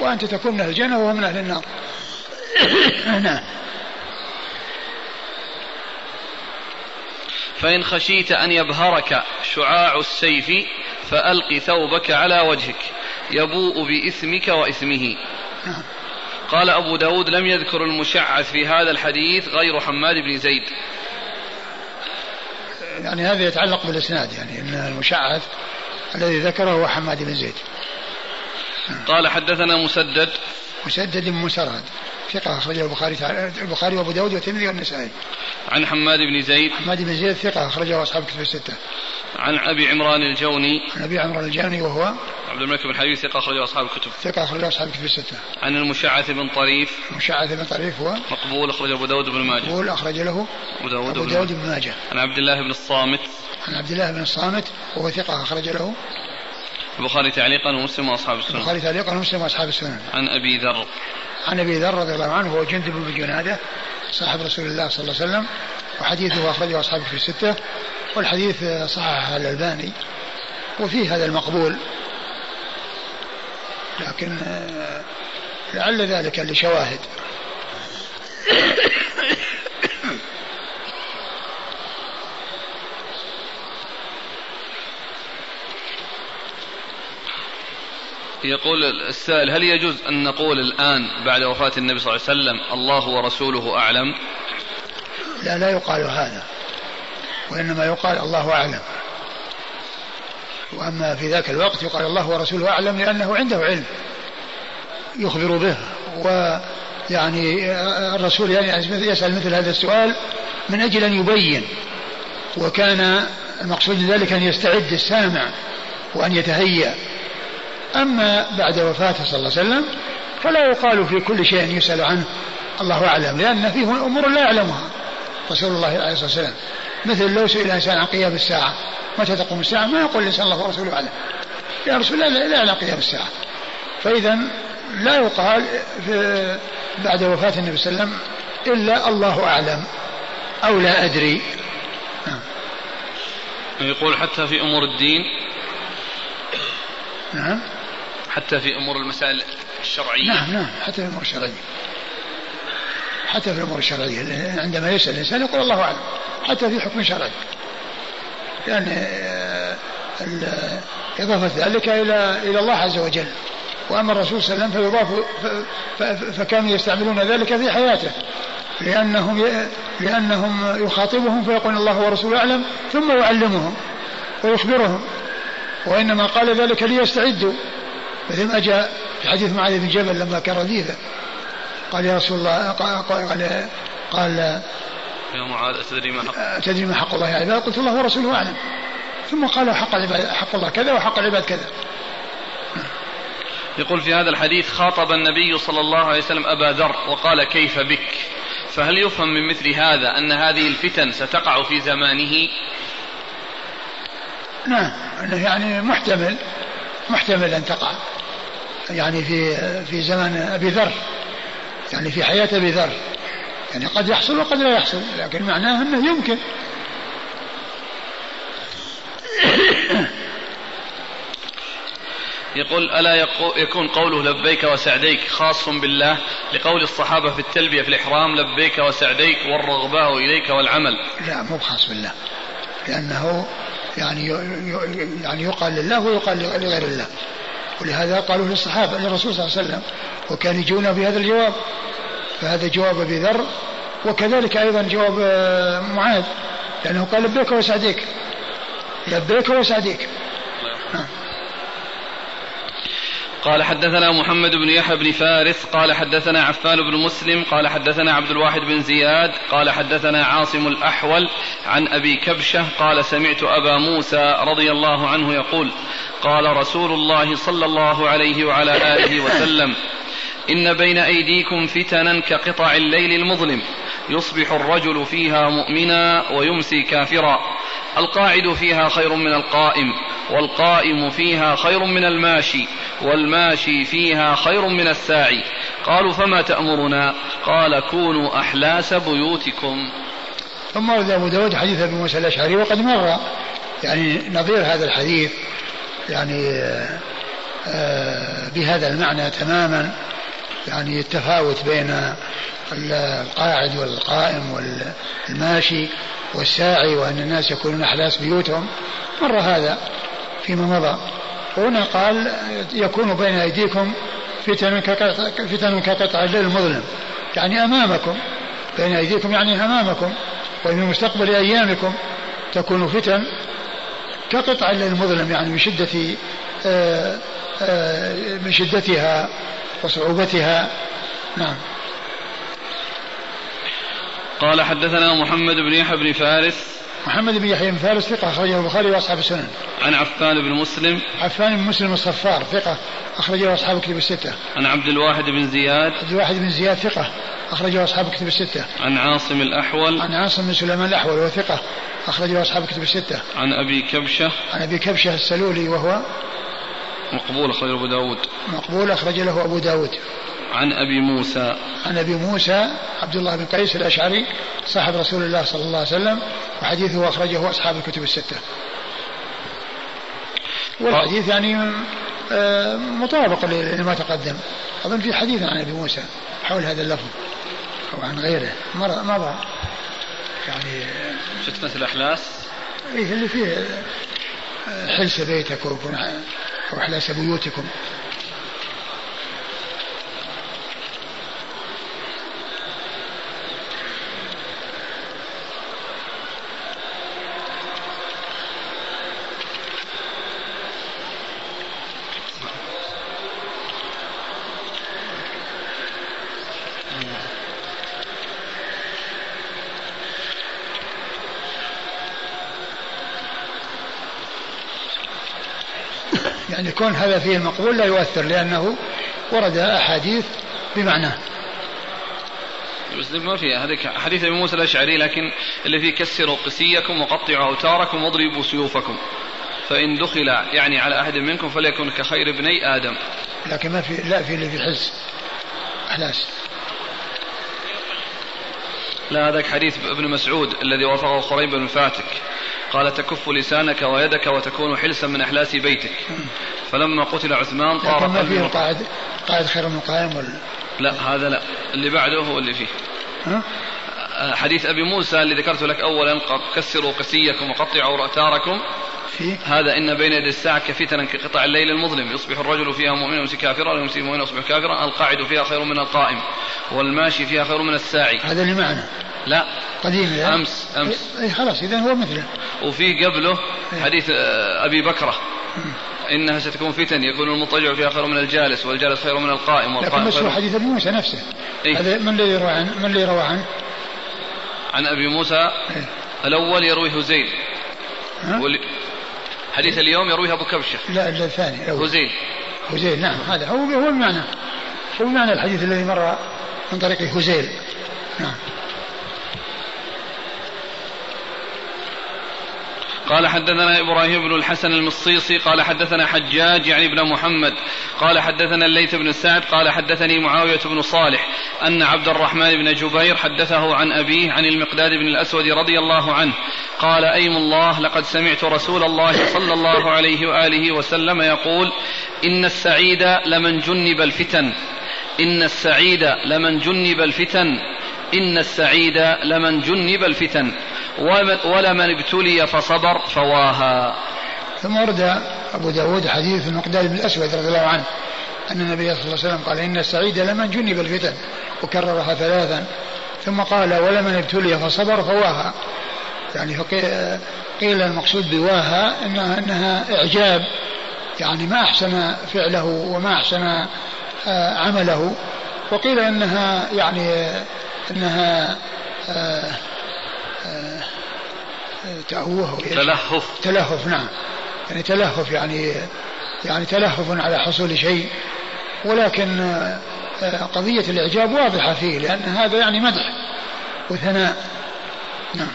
S1: وأنت تكون من الجنة وهو من أهل النار. نعم
S2: فإن خشيت أن يبهرك شعاع السيف فألق ثوبك على وجهك يبوء بإثمك وإثمه. قال أبو داود لم يذكر المشعث في هذا الحديث غير حماد بن زيد.
S1: يعني هذا يتعلق بالإسناد يعني أن المشعث الذي ذكره هو حماد بن زيد.
S2: قال حدثنا مسدد.
S1: مسدد بن مسرد ثقة أخرجه البخاري البخاري وأبو داود والترمذي والنسائي.
S2: عن حماد بن زيد.
S1: حماد بن زيد ثقة أخرجه أصحاب الكتب الستة.
S2: عن أبي عمران الجوني.
S1: عن أبي عمران الجوني وهو؟
S2: عبد الملك بن حبيب ثقة أخرجه أصحاب الكتب.
S1: ثقة أخرجه أصحاب الكتب الستة.
S2: عن المشعث بن طريف.
S1: المشعث بن طريف هو؟
S2: مقبول أخرج أبو داود بن ماجه.
S1: مقبول أخرج له
S2: أبو داود,
S1: أبو داود بن ماجه.
S2: عن عبد الله بن الصامت.
S1: عن عبد الله بن الصامت وهو ثقة أخرج له.
S2: البخاري تعليقا ومسلم وأصحاب السنن
S1: البخاري تعليقا ومسلم وأصحاب السنن
S2: عن أبي ذر.
S1: عن أبي ذر رضي الله عنه هو جندب بن جناده صاحب رسول الله صلى الله عليه وسلم وحديثه أخرجه أصحابه في الستة والحديث صححه الألباني وفيه هذا المقبول. لكن آه، لعل ذلك لشواهد.
S2: يقول السائل هل يجوز أن نقول الآن بعد وفاة النبي صلى الله عليه وسلم الله ورسوله أعلم؟
S1: لا لا يقال هذا وإنما يقال الله أعلم. وأما في ذاك الوقت يقال الله ورسوله أعلم لأنه عنده علم يخبر به ويعني الرسول يعني يسأل مثل هذا السؤال من أجل أن يبين وكان المقصود ذلك أن يستعد السامع وأن يتهيأ. أما بعد وفاته صلى الله عليه وسلم فلا يقال في كل شيء يسأل عنه. الله أعلم لأن فيه أمور لا يعلمها رسول الله عليه الصلاة والسلام. مثل لو سئل الإنسان عن قيام الساعة متى تقوم الساعة؟ ما يقول الإنسان الله ورسوله أعلم. يا رسول الله لا يعلم قيام الساعة. فإذا لا يقال في بعد وفاة النبي صلى الله عليه وسلم إلا الله أعلم أو لا أدري.
S2: نعم. يقول حتى في أمور الدين.
S1: نعم.
S2: حتى في أمور المسائل الشرعية.
S1: نعم نعم حتى في الأمور الشرعية. حتى في الأمور الشرعية. عندما يسأل الإنسان يقول الله أعلم. حتى في حكم شرعي. لأن آه، إضافة ذلك إلى إلى الله عز وجل. وأما الرسول صلى الله عليه وسلم فيضاف فكانوا يستعملون ذلك في حياته. لأنهم لأنهم يخاطبهم فيقول الله ورسوله أعلم ثم يعلمهم ويخبرهم. وإنما قال ذلك ليستعدوا. مثل ما جاء في حديث معاذ بن جبل لما كان رديفا. قال يا رسول الله قال قال, قال
S2: يا معاذ أتدري ما حق
S1: تدري ما حق الله على العباد قلت الله ورسوله أعلم. ثم قال حق العباد حق الله كذا وحق العباد كذا.
S2: يقول في هذا الحديث خاطب النبي صلى الله عليه وسلم أبا ذر وقال كيف بك؟ فهل يفهم من مثل هذا أن هذه الفتن ستقع في زمانه؟
S1: نعم يعني محتمل. محتمل أن تقع. يعني في في زمن أبي ذر. يعني في حياة أبي ذر. يعني قد يحصل وقد لا يحصل لكن معناه أنه يمكن.
S2: يقول ألا يكون قوله لبيك وسعديك خاص بالله لقول الصحابة في التلبية في الإحرام لبيك وسعديك والرغباء إليك والعمل.
S1: لا مو خاص بالله. لأنه يعني يعني يقال لله ويقال لغير الله. ولهذا قالوا للصحابة للرسول صلى الله عليه وسلم وكان يجون بهذا الجواب فهذا جواب أبي ذر وكذلك أيضا جواب آه، معاذ لأنه قال لبيك وسعديك. لبيك وسعديك.
S2: قال حدثنا محمد بن يحيى بن فارس قال حدثنا عفان بن مسلم قال حدثنا عبد الواحد بن زياد قال حدثنا عاصم الأحول عن أبي كبشة قال سمعت أبا موسى رضي الله عنه يقول قال رسول الله صلى الله عليه وعلى آله وسلم إن بين أيديكم فتنا كقطع الليل المظلم يصبح الرجل فيها مؤمنا ويمسي كافرا القاعد فيها خير من القائم والقائم فيها خير من الماشي والماشي فيها خير من الساعي. قالوا فما تأمرنا؟ قال كونوا أحلاس بيوتكم.
S1: ثم ورد أبو داود حديث أبي موسى الأشعري وقد مر يعني نظير هذا الحديث يعني آه، بهذا المعنى تماما. يعني التفاوت بين القاعد والقائم والماشي والساعي وأن الناس يكونون أحلاس بيوتهم. مر هذا فيما مضى. هنا قال يكون بين أيديكم فتن كقطع, الليل المظلم. يعني أمامكم. بين أيديكم يعني أمامكم. وفي مستقبل أيامكم تكون فتن كقطع الليل المظلم يعني من شدة آه، آه، من شدتها وصعوبتها. نعم.
S2: قال حدثنا محمد بن يحيى بن فارس
S1: محمد بن يحيى بن فارس ثقة أخرجه البخاري وأصحاب السنن.
S2: عن عفان بن مسلم.
S1: عفان بن مسلم الصفار ثقة أخرجه أصحاب الكتب الستة.
S2: عن عبد الواحد بن زياد.
S1: عبد الواحد بن زياد ثقة أخرجه أصحاب الكتب الستة.
S2: عن عاصم الأحول.
S1: عن عاصم بن سليمان الأحول وهو ثقة أخرجه أصحاب الكتب الستة.
S2: عن أبي كبشة.
S1: عن أبي كبشة السلولي وهو
S2: مقبول أخرج أبو داود
S1: مقبول أخرج له أبو داود
S2: عن أبي موسى.
S1: عن أبي موسى عبد الله بن قيس الأشعري صاحب رسول الله صلى الله عليه وسلم وحديثه أخرجه أصحاب الكتب الستة. والحديث يعني آه، مطابق لما تقدم. أظن في حديث عن أبي موسى حول هذا اللفظ أو عن غيره. مضى
S2: يعني فتنة الأحلاس؟
S1: إيه اللي فيه آه، حلس بيتك وأحلاس بيوتكم. يعني كون هذا فيه المقبول لا يؤثر لأنه ورد أحاديث بمعناه
S2: بس ما في هذيك حديث أبي موسى الأشعري لكن فيه كسروا قسيكم وقطعوا أوتاركم واضربوا سيوفكم. فإن دخل يعني على أحد منكم فليكن كخير ابني آدم.
S1: لكن ما في لا في اللي في احلاس
S2: لا هذاك حديث ابن مسعود الذي وافقه خريب بن فاتك. قال تكف لسانك ويدك وتكون حلسا من إحلاس بيتك. فلما قتل عثمان
S1: طار ما فيه قاعد قاعد خير من قائم ولا؟
S2: لا هذا لا. اللي بعده هو اللي فيه. ها؟ حديث أبي موسى اللي ذكرته لك اولا كسروا قسيكم وقطعوا رأتاركم في؟ هذا إن بين يدي الساعة كفتنا كقطع الليل المظلم. يصبح الرجل فيها مؤمنا ويمسي كافرا ويمسي مؤمنا ويصبح كافرا. القاعد فيها خير من القائم. والماشي فيها خير من الساعي.
S1: هذا اللي معنا.
S2: لا.
S1: قديم
S2: يعني. أمس أمس.
S1: إي خلاص اذا هو مثله.
S2: وفي قبله حديث آه، أبي بكرة. إنها ستكون فتن يكون المضطجع فيها خير من الجالس والجالس خير من القائم
S1: والقائم لكن بس حديث أبي موسى نفسه. إيه؟ هذا من الذي يروى عنه من الذي روى عنه؟
S2: عن أبي موسى إيه؟ الأول يرويه هزيل حديث اليوم يرويه أبو كبشة.
S1: لا الثاني
S2: هزيل
S1: هزيل نعم هذا هو هو المعنى. هو معنى الحديث الذي مر من طريق هزيل. نعم.
S2: قال حدثنا إبراهيم بن الحسن المصيصي قال حدثنا حجاج يعني ابن محمد قال حدثنا الليث بن سعد قال حدثني معاوية بن صالح أن عبد الرحمن بن جبير حدثه عن أبيه عن المقداد بن الأسود رضي الله عنه قال أيم الله لقد سمعت رسول الله صلى الله عليه وآله وسلم يقول إن السعيد لمن جنب الفتن إن السعيد لمن جنب الفتن إن السعيد لمن جنب الفتن. ولمن ابتلي فصبر فواها.
S1: ثم ورد أبو داود حديث المقداد بن الأسود رضي الله عنه أن النبي صلى الله عليه وسلم قال إن السعيد لمن جنب الفتن وكررها ثلاثا. ثم قال ولمن ابتلي فصبر فواها. يعني قيل المقصود بواها إنها, إنها إعجاب. يعني ما أحسن فعله وما أحسن آه، عمله. وقيل إنها يعني إنها آه، آه، تأوه
S2: تلهف.
S1: تلهف نعم. يعني تلهف يعني يعني تلهف على حصول شيء. ولكن آه، قضية الإعجاب واضحة فيه لأن هذا يعني مدح وثناء. نعم.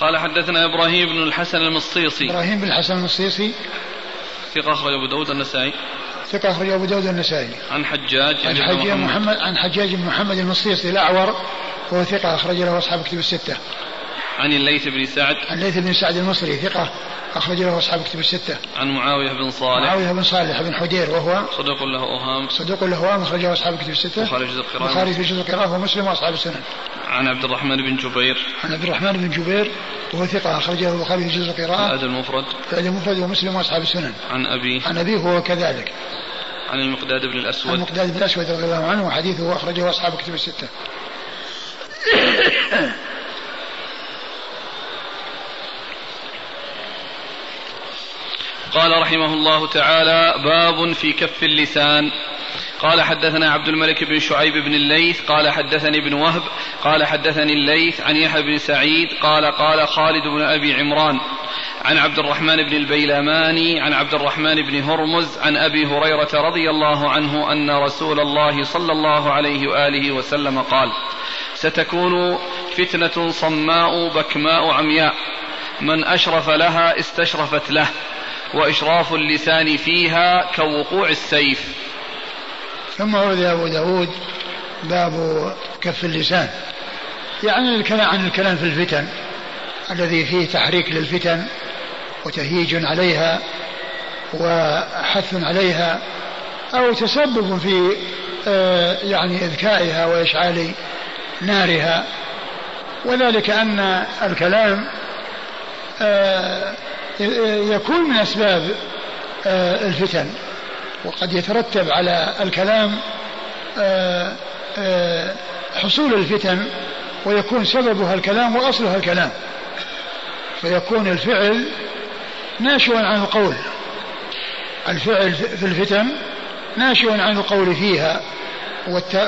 S2: قال حدثنا إبراهيم بن الحسن المصيصي.
S1: إبراهيم بن الحسن المصيصي.
S2: ثقة أخرج أبو داود النسائي.
S1: ثقة أخرج أبو داود النسائي.
S2: عن حجاج
S1: عن حجاج محمد. محمد عن حجاج بن محمد المصيصي الأعور وهو ثقة أخرج له أصحاب كتب الستة.
S2: عن الليث بن سعد.
S1: عن الليث بن سعد المصري ثقة أخرج له أصحاب كتب الستة.
S2: عن معاوية بن صالح.
S1: معاوية بن صالح بن حدير وهو
S2: صدوق له أوهام.
S1: صدوق له أوهام أخرجه أصحاب كتب الستة.
S2: البخاري في جزء القراءة.
S1: البخاري في جزء القراءة ومسلم وأصحاب السنن.
S2: عن عبد الرحمن بن جبير.
S1: عن عبد الرحمن بن جبير وهو ثقة أخرجه البخاري في جزء القراءة.
S2: الأدب المفرد.
S1: الأدب المفرد ومسلم وأصحاب السنن.
S2: عن أبيه.
S1: عن أبيه هو كذلك.
S2: عن المقداد بن الأسود. عن
S1: المقداد بن الأسود رضي الله عنه وحديثه أخرجه أصحاب كتب الستة.
S2: قال رحمه الله تعالى باب في كف اللسان. قال حدثنا عبد الملك بن شعيب بن الليث قال حدثني ابن وهب قال حدثني الليث عن يحيى بن سعيد قال قال خالد بن أبي عمران. عن عبد الرحمن بن البيلماني عن عبد الرحمن بن هرمز عن أبي هريرة رضي الله عنه أن رسول الله صلى الله عليه وآله وسلم قال ستكون فتنة صماء بكماء عمياء. من أشرف لها استشرفت له. وإشراف اللسان فيها كوقوع السيف.
S1: ثم ورد أبو داود باب كف اللسان. يعني الكلام عن الكلام في الفتن الذي فيه تحريك للفتن وتهييج عليها وحث عليها أو تسبب في آه، يعني إذكائها وإشعال نارها. وذلك أن الكلام آه، يكون من أسباب آه، الفتن وقد يترتب على الكلام آه، آه، حصول الفتن ويكون سببها الكلام وأصلها الكلام. فيكون الفعل ناشئا عن القول. الفعل في الفتن ناشئ عن القول فيها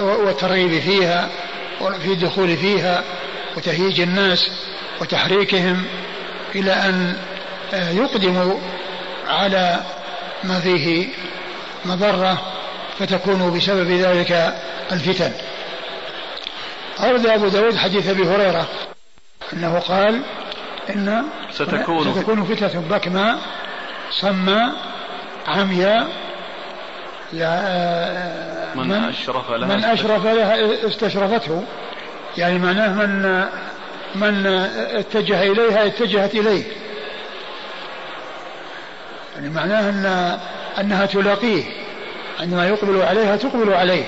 S1: والترغيب فيها وفي الدخول فيها وتهييج الناس وتحريكهم إلى أن يقدم على ما فيه مضرة فتكون بسبب ذلك الفتن. أورد أبو داود حديث أبي هريرة أنه قال إن
S2: ستكون
S1: ستكون فتنة بكماء صماء عمياء
S2: من, من أشرف لها
S1: من أشرف لها استشرفته. يعني معناه من من اتجه إليها اتجهت إليه. يعني معناه أن أنها تلاقيه. عندما يقبل عليها تقبل عليه.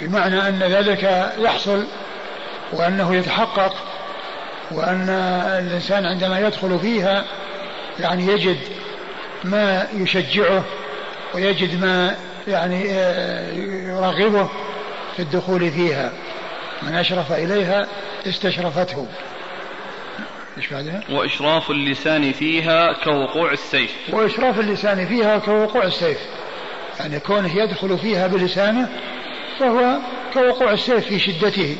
S1: بمعنى أن ذلك يحصل وأنه يتحقق وأن الإنسان عندما يدخل فيها يعني يجد ما يشجعه ويجد ما يعني آه، يرغبه في الدخول فيها. من أشرف إليها استشرفته.
S2: إيش بعدها؟ وإشراف اللسان فيها كوقوع السيف.
S1: وإشراف اللسان فيها كوقوع السيف. يعني كونه يدخل فيها بلسانه فهو كوقوع السيف في شدته.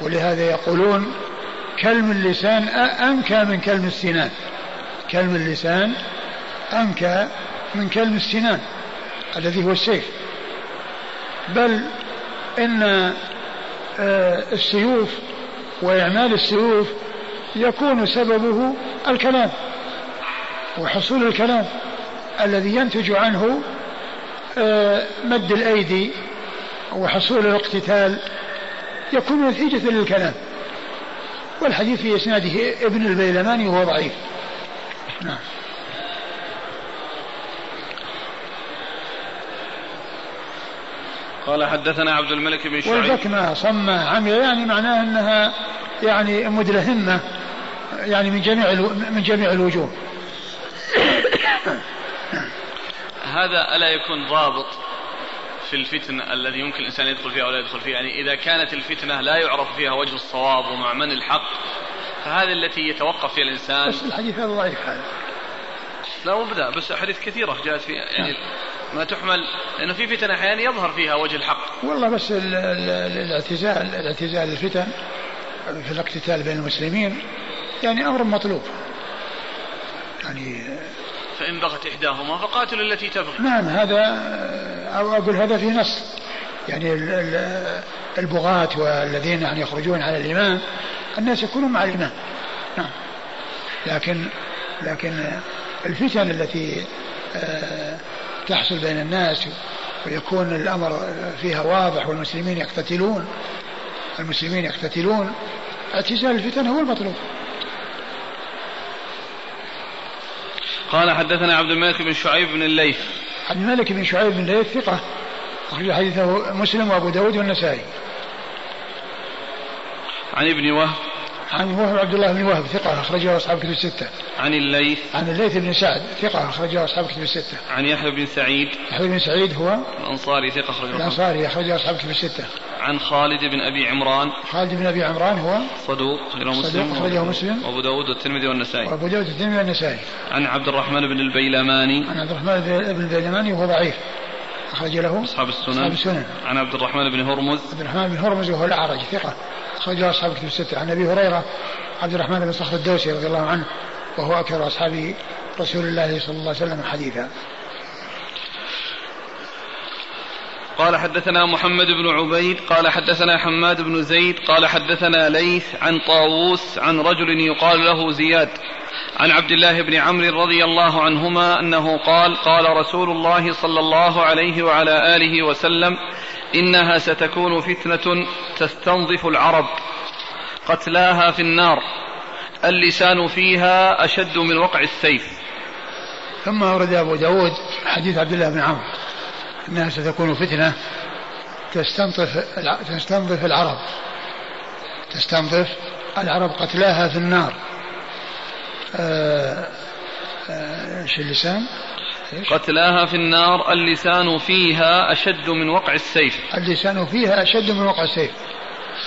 S1: ولهذا يقولون كلم اللسان أنكى من كلم السنان. كلم اللسان أنكى من كلم السنان الذي هو السيف. بل إن آه، السيوف وإعمال السيوف يكون سببه الكلام وحصول الكلام الذي ينتج عنه آه، مد الأيدي وحصول الاقتتال يكون نتيجة للكلام. والحديث في إسناده ابن البيلماني وهو ضعيف. نعم.
S2: قال حدثنا عبد الملك بن شعيب.
S1: والبكمة صمة عمية يعني معناه أنها يعني مدلهمة يعني من جميع من جميع الوجوه.
S2: هذا ألا يكون ضابط في الفتن الذي يمكن الإنسان يدخل فيها ولا يدخل فيها؟ يعني إذا كانت الفتنة لا يعرف فيها وجه الصواب ومع من الحق فهذه التي يتوقف فيها الإنسان
S1: بس الحديث هذا ضعيف. هذا
S2: لا مو بس أحاديث كثيرة جاءت في يعني ما تحمل لأنه في فتن أحيانا يظهر فيها وجه الحق.
S1: والله بس الاعتزال الاعتزال الفتن في الاقتتال بين المسلمين يعني أمر مطلوب. يعني
S2: فإن بغت إحداهما فقاتلوا التي تبغي.
S1: نعم هذا أو أقول هذا في نص. يعني البغاة والذين يعني يخرجون على الإمام الناس يكونون مع الإمام. نعم. لكن لكن الفتن التي آه، تحصل بين الناس ويكون الأمر فيها واضح والمسلمين يقتتلون. المسلمين يقتتلون. اعتزال الفتن هو المطلوب.
S2: قال حدثنا عبد الملك بن شعيب بن الليث.
S1: عبد الملك بن شعيب بن الليث ثقة. أخرج حديثه مسلم وأبو داود والنسائي.
S2: عن ابن وهب
S1: عن عبد الله بن وهب ثقة أخرجه أصحاب كتب الستة.
S2: عن الليث.
S1: عن الليث بن سعد ثقة أخرجه أصحاب كتب الستة.
S2: عن يحيى بن سعيد.
S1: يحيى بن سعيد هو؟
S2: الأنصاري ثقة أخرجه
S1: الأنصاري أخرجه أصحاب كتب الستة.
S2: عن خالد بن أبي عمران.
S1: خالد بن أبي عمران هو؟
S2: صدوق أخرجه مسلم.
S1: أخرجه مسلم.
S2: وأبو داود والترمذي والنسائي.
S1: وأبو داود والترمذي والنسائي.
S2: عن عبد الرحمن بن البيلماني.
S1: عن عبد الرحمن بن البيلماني وهو ضعيف. أخرج له
S2: أصحاب السنن.
S1: أصحاب السنن.
S2: عن عبد الرحمن بن هرمز.
S1: عبد الرحمن بن هرمز وهو الأعرج ثقة. أخرج أصحاب كتب الستة. عن أبي هريرة عبد الرحمن بن صخر الدوسي رضي الله عنه وهو أكثر أصحاب رسول الله صلى الله عليه وسلم حديثا.
S2: قال حدثنا محمد بن عبيد قال حدثنا حماد بن زيد قال حدثنا ليث عن طاووس عن رجل يقال له زياد. عن عبد الله بن عمرو رضي الله عنهما أنه قال قال رسول الله صلى الله عليه وعلى آله وسلم إنها ستكون فتنة تستنظف العرب قتلاها في النار اللسان فيها أشد من وقع السيف
S1: ثم ورد أبو داود حديث عبد الله بن عمرو أنها ستكون فتنة تستنظف تستنظف العرب تستنظف العرب قتلاها في النار آه، آه، إيش اللسان؟
S2: قتلاها في النار اللسان فيها أشد من وقع السيف.
S1: اللسان فيها أشد من وقع السيف.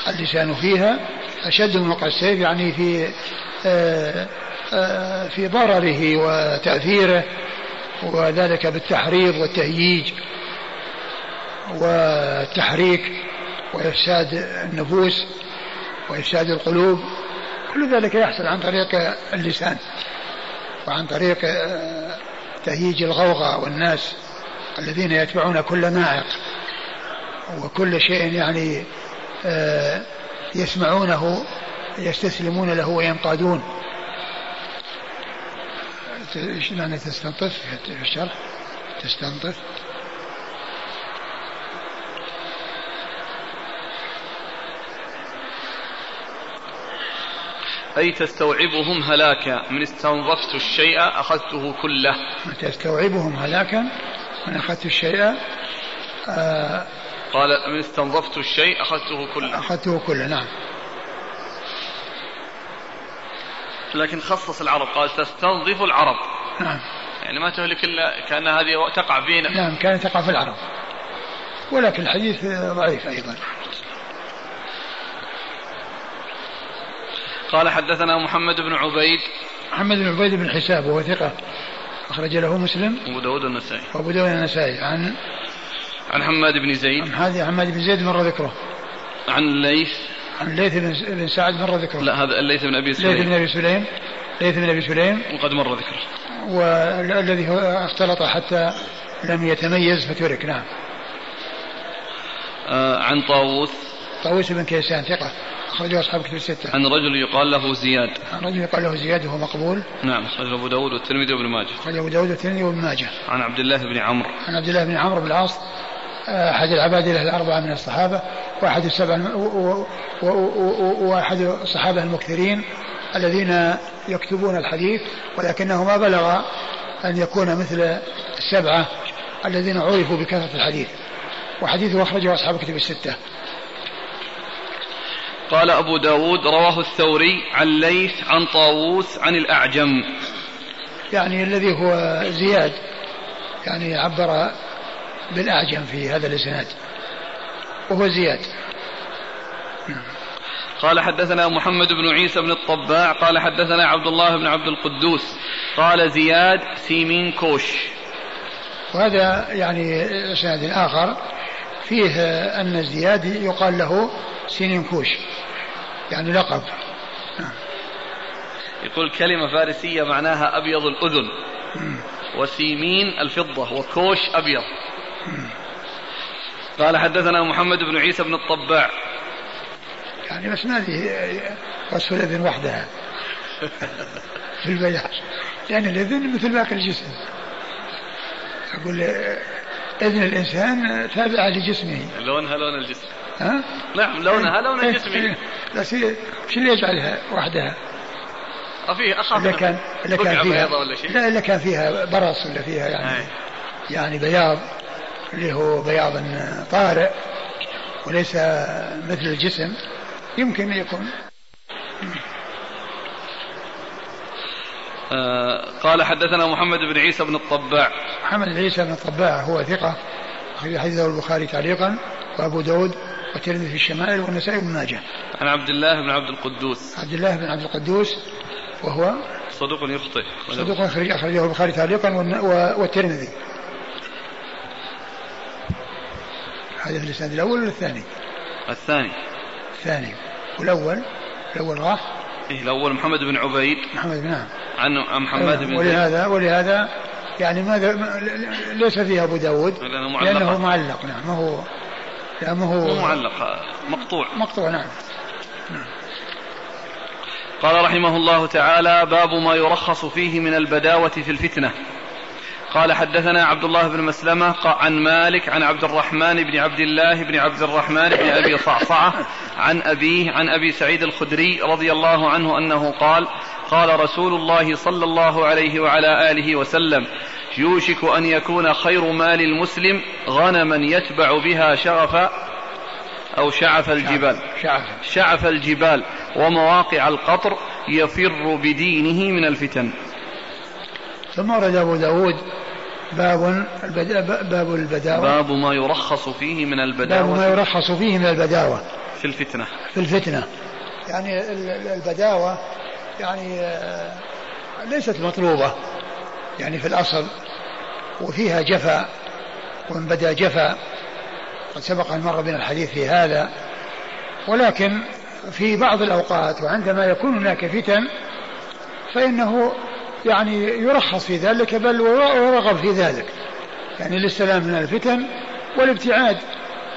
S1: اللسان فيها أشد من وقع السيف يعني في آه، آه، في ضرره وتأثيره وذلك بالتحريض والتهييج والتحريك وإفساد النفوس وإفساد القلوب. كل ذلك يحصل عن طريق اللسان وعن طريق تهييج الغوغاء والناس الذين يتبعون كل ناعق وكل شيء يعني آه، يسمعونه يستسلمون له وينقادون. معنى تستنطف؟ في الشرح تستنطف.
S2: أي تستوعبهم هلاكا؟ من استنظفت الشيء أخذته كله.
S1: تستوعبهم هلاكا؟ من أخذت الشيء
S2: آه قال من استنظفت الشيء أخذته كله.
S1: أخذته كله نعم.
S2: لكن خصص العرب قال تستنظف العرب.
S1: نعم.
S2: يعني ما تهلك إلا كأن هذه تقع فينا.
S1: نعم كانت تقع في العرب. ولكن الحديث ضعيف أيضا.
S2: قال حدثنا محمد بن عبيد.
S1: محمد بن عبيد بن حساب وهو ثقة. أخرج له مسلم.
S2: وأبو داود النسائي
S1: وأبو داود النسائي عن؟
S2: عن حماد بن زيد.
S1: عن حماد بن زيد مر ذكره.
S2: عن الليث
S1: عن الليث بن سعد مر ذكره.
S2: لا هذا الليث بن أبي سليم
S1: الليث بن أبي سليم. الليث بن أبي سليم.
S2: وقد مر ذكره.
S1: والذي اختلط حتى لم يتميز فترك. نعم.
S2: آه عن طاووس.
S1: طاووس بن كيسان ثقة. أخرجه أصحاب كتب الستة.
S2: عن رجل يقال له زياد.
S1: عن رجل يقال له زياد وهو مقبول.
S2: نعم أخرجه أبو داود والترمذي وابن ماجه.
S1: أخرجه أبو داود والترمذي وابن ماجه.
S2: عن عبد الله بن عمرو.
S1: عن عبد الله بن عمرو بن العاص أحد العبادلة الأربعة من الصحابة وأحد السبع وأحد الصحابة المكثرين الذين يكتبون الحديث ولكنه ما بلغ أن يكون مثل السبعة الذين عرفوا بكثرة الحديث وحديثه أخرجه أصحاب كتب الستة
S2: قال أبو داود رواه الثوري عن ليث عن طاووس عن الأعجم.
S1: يعني الذي هو زياد يعني عبر بالأعجم في هذا الإسناد. وهو زياد.
S2: قال حدثنا محمد بن عيسى بن الطباع قال حدثنا عبد الله بن عبد القدوس. قال زياد سيمين كوش.
S1: وهذا يعني إسناد آخر. فيه أن زياد يقال له سيمين كوش يعني لقب.
S2: يقول كلمة فارسية معناها أبيض الأذن. وسيمين الفضة. وكوش أبيض. قال حدثنا محمد بن عيسى بن الطباع.
S1: يعني بس ما في وصف الأذن وحدها في البياض لأن الأذن مثل باقي الجسم. أقول أذن الإنسان تابعة لجسمه.
S2: لونها لون الجسم.
S1: ها؟
S2: نعم لونها لون
S1: إيه،
S2: الجسم
S1: إيه. بس شو اللي يجعلها وحدها؟
S2: فيه أخاف
S1: إذا كان إذا كان فيها
S2: ولا شيء
S1: لا إذا كان فيها برص ولا فيها يعني
S2: أي.
S1: يعني بياض اللي هو بياض طارئ وليس مثل الجسم يمكن يكون
S2: آه قال حدثنا محمد بن عيسى بن الطباع
S1: محمد بن عيسى بن الطباع هو ثقة أخرج حديثه البخاري تعليقا وأبو داود والترمذي في الشمائل والنسائي بن ماجه.
S2: عن عبد الله بن عبد القدوس.
S1: عبد الله بن عبد القدوس وهو
S2: صدوق يخطئ.
S1: صدوق أخرجه البخاري تعليقا والترمذي. هذا في الإسناد الأول ولا الثاني؟
S2: الثاني
S1: الثاني والأول الأول راح
S2: إيه الأول محمد بن عبيد
S1: محمد نعم
S2: عن محمد بن
S1: ولهذا ولهذا يعني ماذا ليس فيها أبو داود
S2: لأنه معلق
S1: لأنه معلق نعم ما هو
S2: ما هو مو معلق مقطوع.
S1: مقطوع نعم. نعم
S2: قال رحمه الله تعالى باب ما يرخص فيه من البداوة في الفتنة. قال حدثنا عبد الله بن مسلمة عن مالك عن عبد الرحمن بن عبد الله بن عبد الرحمن بن أبي صعصعة عن أبيه عن أبي سعيد الخدري رضي الله عنه أنه قال قال رسول الله صلى الله عليه وعلى آله وسلم يوشك أن يكون خير مال المسلم غنما يتبع بها شغف أو شعف الجبال.
S1: شعف,
S2: شعف. الجبال ومواقع القطر يفر بدينه من الفتن.
S1: ثم ورد أبو داود باب باب البداوة.
S2: باب ما يرخص فيه من البداوة.
S1: باب ما يرخص فيه من البداوة.
S2: في الفتنة.
S1: في الفتنة. يعني البداوة يعني آه، ليست مطلوبة. يعني في الأصل وفيها جفا وإن بدا جفا قد سبق أن مر بنا الحديث في هذا ولكن في بعض الأوقات وعندما يكون هناك فتن فإنه يعني يرخص في ذلك بل ويرغب في ذلك. يعني للسلام من الفتن والابتعاد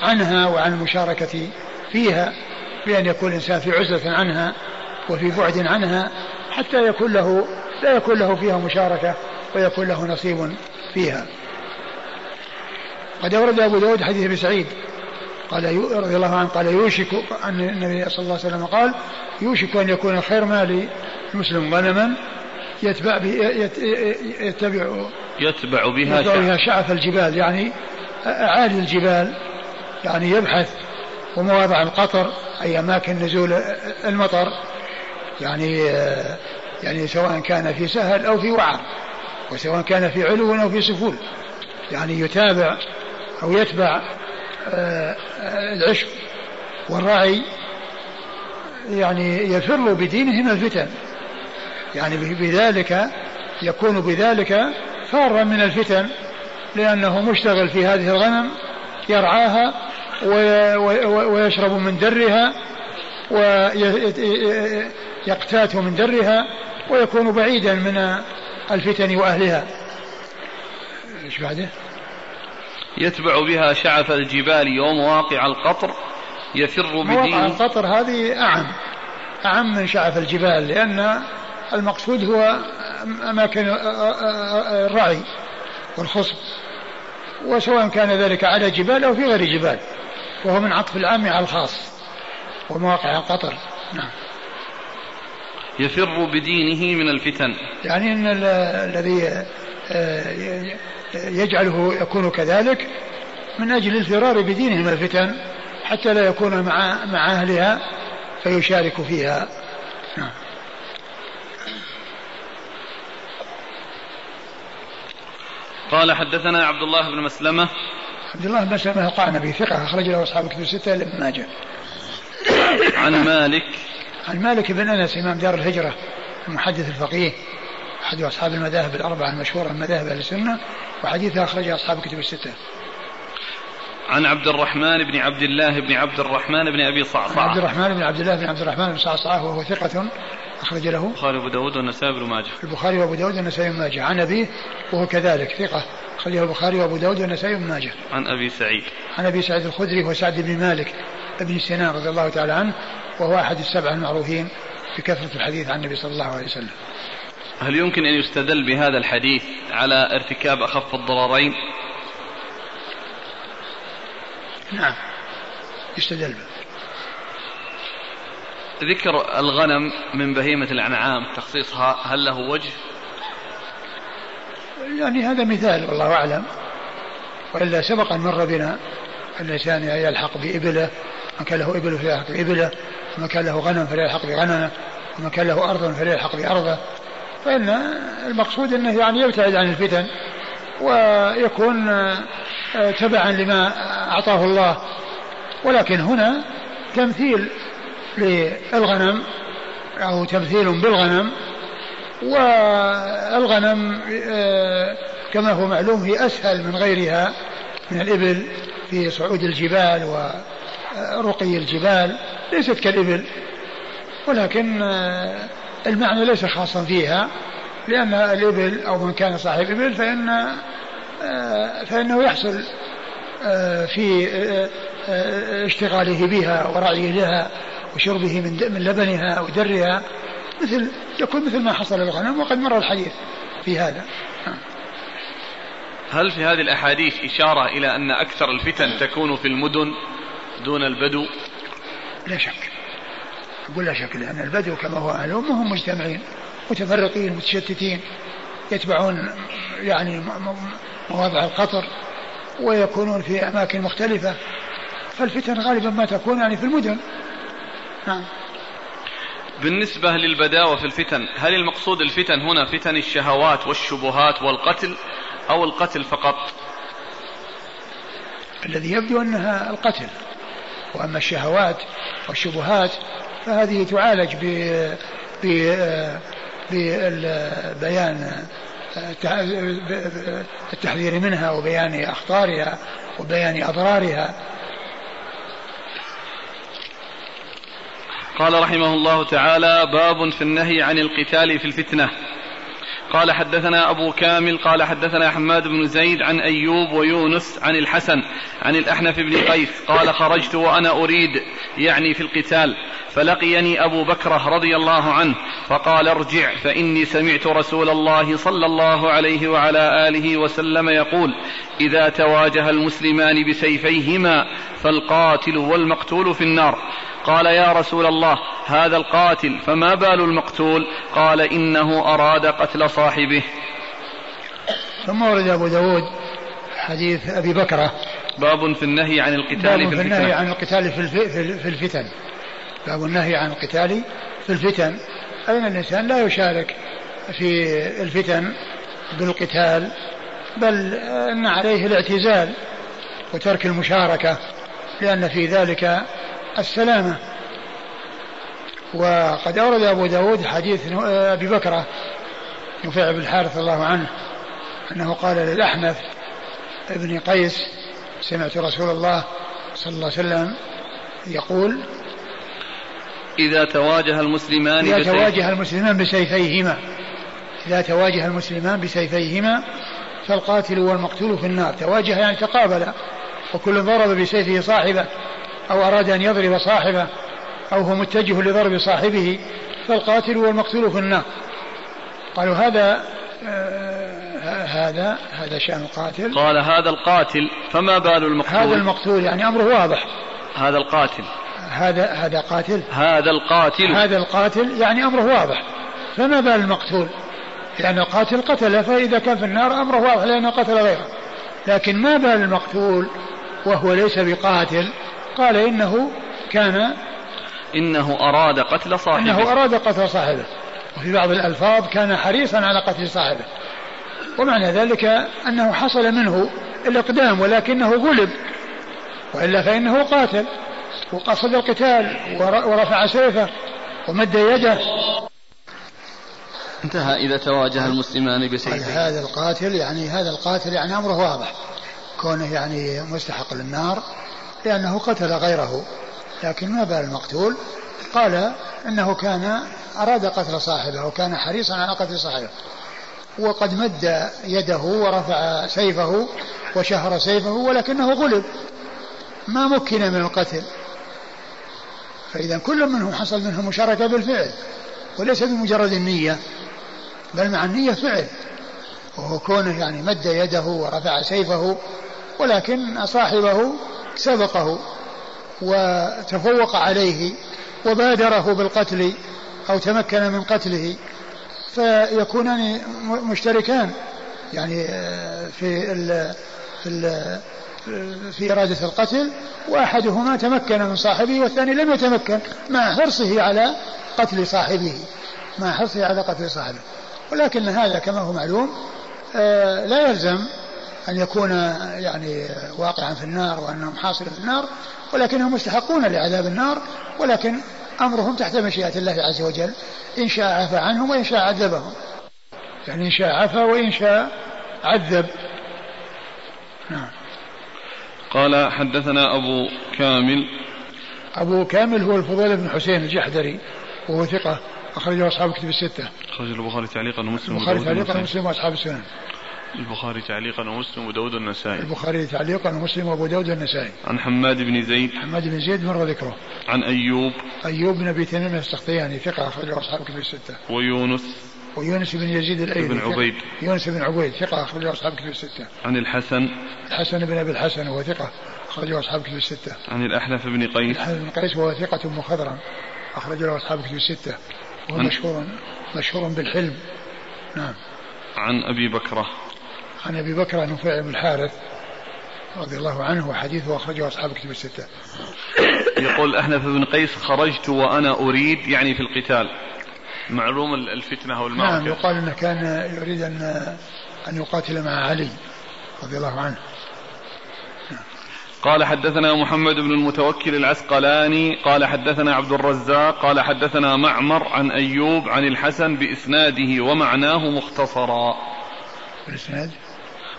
S1: عنها وعن المشاركة فيها بأن يكون الإنسان في عزلة عنها وفي بعد عنها حتى يكون له لا يكون له فيها مشاركة. ويكون له نصيب فيها. قد أورد أبو داود حديث أبي سعيد قال رضي الله عنه قال يوشك أن النبي صلى الله عليه وسلم قال يوشك أن يكون خير مال المسلم غنما يتبع يتبع
S2: يتبع بها,
S1: يتبع بها شعف الجبال يعني أعالي الجبال يعني يبحث ومواضع القطر أي أماكن نزول المطر يعني يعني سواء كان في سهل أو في وعر. وسواء كان في علو أو في سفول. يعني يتابع أو يتبع آه، العشب والرعي يعني يفر بدينه من الفتن. يعني بذلك يكون بذلك فارا من الفتن لأنه مشتغل في هذه الغنم يرعاها ويشرب من درها ويقتات من درها ويكون بعيدا من الفتن وأهلها. إيش بعده؟
S2: يتبع بها شعف الجبال ومواقع القطر يفر بدينه
S1: مواقع القطر هذه أعم أعم من شعف الجبال لأن المقصود هو أماكن الرعي والخصب وسواء كان ذلك على جبال أو في غير جبال وهو من عطف العام على الخاص ومواقع القطر. نعم.
S2: يفر بدينه من الفتن.
S1: يعني إن الذي آه، يجعله يكون كذلك من أجل الفرار بدينه من الفتن حتى لا يكون مع مع أهلها فيشارك فيها. نعم.
S2: قال حدثنا عبد الله بن مسلمة.
S1: عبد الله بن مسلمة القعنبي ثقة أخرج له أصحاب الكتب الستة لابن ماجه
S2: عن مالك
S1: عن مالك بن أنس إمام دار الهجرة المحدث الفقيه أحد أصحاب المذاهب الأربعة المشهورة من مذاهب أهل السنة وحديثه أخرجه أصحاب الكتب الستة.
S2: عن عبد الرحمن بن عبد الله بن عبد الرحمن بن أبي صعصعة.
S1: عبد الرحمن بن عبد الله بن عبد الرحمن بن صعصعة وهو ثقة أخرج له.
S2: البخاري وأبو داود والنسائي بن ماجه.
S1: البخاري وأبو داود والنسائي بن ماجه. عن أبيه وهو كذلك ثقة أخرجه البخاري وأبو داود والنسائي بن ماجه.
S2: عن أبي سعيد.
S1: عن أبي سعيد الخدري وهو سعد بن مالك بن سنان رضي الله تعالى عنه وهو أحد السبعة المعروفين بكثرة الحديث عن النبي صلى الله عليه وسلم.
S2: هل يمكن أن يستدل بهذا الحديث على ارتكاب أخف الضررين؟
S1: نعم. يستدل به.
S2: ذكر الغنم من بهيمة الأنعام تخصيصها هل له وجه؟
S1: يعني هذا مثال والله أعلم. وإلا سبق أن مر بنا الإنسان يلحق بإبله من كان له إبل فليلحق بإبله ومن كان له غنم فليلحق بغنمه ومن كان له أرض فليلحق بأرضه. فإن المقصود أنه يعني يبتعد عن الفتن ويكون آه، تبعا لما أعطاه الله. ولكن هنا تمثيل للغنم أو تمثيل بالغنم والغنم آه، كما هو معلوم هي أسهل من غيرها من الإبل في صعود الجبال ورقي الجبال. ليست كالإبل ولكن آه، المعنى ليس خاصا فيها لأن الإبل أو من كان صاحب إبل فإن آه، فإنه يحصل في اشتغاله بها ورعيه لها وشربه من من لبنها ودرها مثل يكون مثل ما حصل للغنم وقد مر الحديث في هذا.
S2: هل في هذه الأحاديث إشارة إلى أن أكثر الفتن تكون في المدن دون البدو؟
S1: لا شك. أقول لا شك لأن البدو كما هو معلوم هم مجتمعين متفرقين متشتتين يتبعون يعني مواضع القطر ويكونون في أماكن مختلفة. فالفتن غالبا ما تكون يعني في المدن. نعم.
S2: بالنسبة للبداوة في الفتن هل المقصود الفتن هنا فتن الشهوات والشبهات والقتل أو القتل فقط؟
S1: الذي يبدو أنها القتل. وأما الشهوات والشبهات فهذه تعالج ب ببيان التحذير منها وبيان أخطارها وبيان أضرارها.
S2: قال رحمه الله تعالى باب في النهي عن القتال في الفتنة. قال حدثنا أبو كامل قال حدثنا حماد بن زيد عن أيوب ويونس عن الحسن عن الأحنف بن قيس قال خرجت وأنا أريد يعني في القتال فلقيني أبو بكرة رضي الله عنه فقال ارجع فإني سمعت رسول الله صلى الله عليه وعلى آله وسلم يقول إذا تواجه المسلمان بسيفيهما فالقاتل والمقتول في النار. قال يا رسول الله هذا القاتل فما بال المقتول؟ قال إنه أراد قتل صاحبه.
S1: ثم ورد أبو داود حديث أبي بكرة.
S2: باب في النهي عن القتال
S1: باب في النهي عن القتال في الفتن. باب النهي عن القتال في الفتن. أين الإنسان؟ لا يشارك في الفتن بالقتال بل أن عليه الاعتزال وترك المشاركة لأن في ذلك السلامة. وقد أورد أبو داود حديث أبي بكرة نفيع بن الحارث الله عنه أنه قال للأحنف ابن قيس سمعت رسول الله صلى الله عليه وسلم يقول
S2: إذا تواجه المسلمان
S1: إذا تواجه المسلمان بسيفيهما إذا تواجه المسلمان بسيفيهما فالقاتل والمقتول في النار. تواجه يعني تقابل وكل ضرب بسيفه صاحبه. أو أراد أن يضرب صاحبه أو هو متجه لضرب صاحبه فالقاتل والمقتول في النار. قالوا هذا آه هذا هذا شأن القاتل.
S2: قال هذا القاتل فما بال المقتول؟
S1: هذا المقتول يعني أمره واضح.
S2: هذا القاتل.
S1: هذا هذا قاتل.
S2: هذا القاتل.
S1: هذا القاتل يعني أمره واضح. فما بال المقتول؟ لأن القاتل قتل فإذا كان في النار أمره واضح لأنه قتل غيره. لكن ما بال المقتول وهو ليس بقاتل قال إنه كان
S2: إنه أراد قتل صاحبه.
S1: إنه أراد قتل صاحبه. وفي بعض الألفاظ كان حريصا على قتل صاحبه. ومعنى ذلك أنه حصل منه الإقدام ولكنه غلب. وإلا فإنه قاتل وقصد القتال ورفع سيفه ومد يده.
S2: انتهى إذا تواجه المسلمان بسيفه.
S1: هذا القاتل يعني هذا القاتل يعني أمره واضح. كونه يعني مستحق للنار لأنه قتل غيره لكن ما بال المقتول. قال إنه كان أراد قتل صاحبه وكان حريصا على قتل صاحبه. وقد مد يده ورفع سيفه وشهر سيفه ولكنه غلب. ما مكن من القتل. فإذا كل منهم حصل منهم مشاركة بالفعل وليس بمجرد النية بل مع النية فعل. وهو كونه يعني مد يده ورفع سيفه ولكن صاحبه سبقه وتفوق عليه وبادره بالقتل أو تمكن من قتله فيكونان مشتركان. يعني آه، في ال في في إرادة القتل وأحدهما تمكن من صاحبه والثاني لم يتمكن مع حرصه على قتل صاحبه مع حرصه على قتل صاحبه. ولكن هذا كما هو معلوم آه، لا يلزم أن يكون يعني واقعا في النار وأنهم حاصل في النار ولكنهم مستحقون لعذاب النار ولكن أمرهم تحت مشيئة الله عز وجل إن شاء عفى عنهم وإن شاء عذبهم. يعني إن شاء عفى وإن شاء عذب.
S2: نعم. قال حدثنا أبو كامل.
S1: أبو كامل هو الفضيل بن حسين الجحدري وهو ثقة أخرجه أصحاب كتب الستة.
S2: أخرج البخاري تعليقا ومسلم
S1: البخاري تعليقا ومسلم وأصحاب السنن.
S2: البخاري تعليقا ومسلم وداود النسائي
S1: البخاري تعليقا ومسلم وابو داود النسائي
S2: عن حماد بن زيد.
S1: حماد بن زيد مر ذكره.
S2: عن أيوب.
S1: أيوب بن أبي تميم السختياني ثقة أخرجه أصحاب كتب الستة.
S2: ويونس.
S1: ويونس بن يزيد الأيلي
S2: بن عبيد.
S1: يونس بن عبيد ثقة أخرجه أصحاب كتب الستة.
S2: عن الحسن.
S1: الحسن بن أبي الحسن وهو ثقة أخرجه أصحاب كتب الستة.
S2: عن الأحنف بن قيس.
S1: الأحنف بن قيس وهو ثقة مخضرم أخرجه أصحاب كتب الستة. وهو مشهور مشهور بالحلم. نعم.
S2: عن أبي بكرة.
S1: عن أبي بكر نفيع بن الحارث رضي الله عنه وحديثه أخرجه أصحاب كتب الستة.
S2: يقول أحنف بن قيس خرجت وأنا أريد يعني في القتال. معلوم الفتنة والمعركه.
S1: نعم يقال إنه كان يريد ان أن يقاتل مع علي رضي الله عنه.
S2: قال حدثنا محمد بن المتوكل العسقلاني قال حدثنا عبد الرزاق قال حدثنا معمر عن أيوب عن الحسن بإسناده ومعناه مختصرا.
S1: الاسناد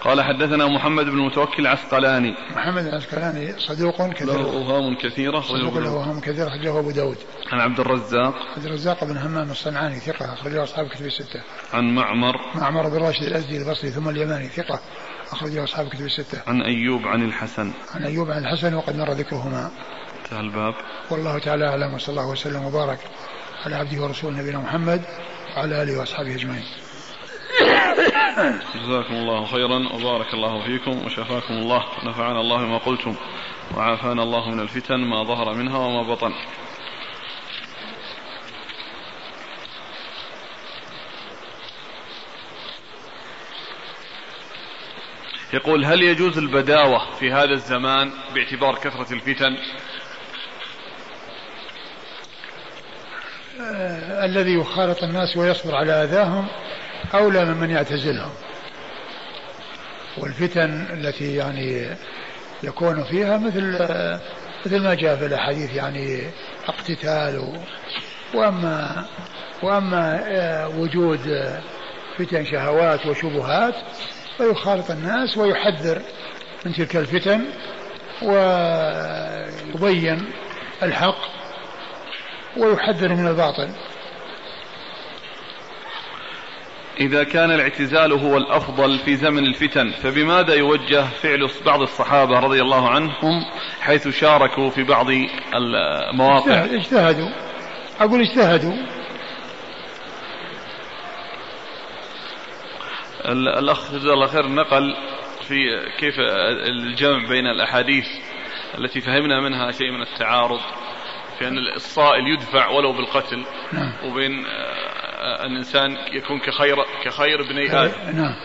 S2: قال حدثنا محمد بن المتوكل العسقلاني.
S1: محمد العسقلاني صدوق
S2: كثير. له أوهام كثيرة
S1: صدوق له أوهام كثيرة أخرجه أبو داود.
S2: عن عبد الرزاق.
S1: عبد الرزاق بن همام الصنعاني ثقة أخرجه أصحاب كتب الستة.
S2: عن معمر.
S1: معمر بن راشد الأزدي البصري ثم اليماني ثقة أخرجه أصحاب كتب الستة.
S2: عن أيوب عن الحسن.
S1: عن أيوب عن الحسن وقد مر ذكرهما.
S2: انتهى الباب.
S1: والله تعالى أعلم وصلى الله وسلم وبارك على عبده ورسوله نبينا محمد وعلى آله وأصحابه أجمعين.
S2: جزاكم الله خيرا وبارك الله فيكم وشفاكم الله. ونفعنا الله بما قلتم وعافانا الله من الفتن ما ظهر منها وما بطن. يقول هل يجوز البداوة في هذا الزمان باعتبار كثرة الفتن؟
S1: الذي يخالط الناس ويصبر على أذاهم أولى ممن يعتزلهم. والفتن التي يعني يكون فيها مثل مثل ما جاء في الأحاديث يعني اقتتال وأما وأما آه، وجود فتن شهوات وشبهات فيخالط الناس ويحذر من تلك الفتن ويبين الحق ويحذر من الباطل.
S2: إذا كان الاعتزال هو الأفضل في زمن الفتن فبماذا يوجه فعل بعض الصحابة رضي الله عنهم حيث شاركوا في بعض المواقع؟
S1: اجتهدوا. أقول اجتهدوا.
S2: الأخ جزاه الله خير نقل في كيف الجمع بين الأحاديث التي فهمنا منها شيء من التعارض في أن الصائل يدفع ولو بالقتل نعم. وبين الإنسان يكون كخير كخير ابني آدم نعم.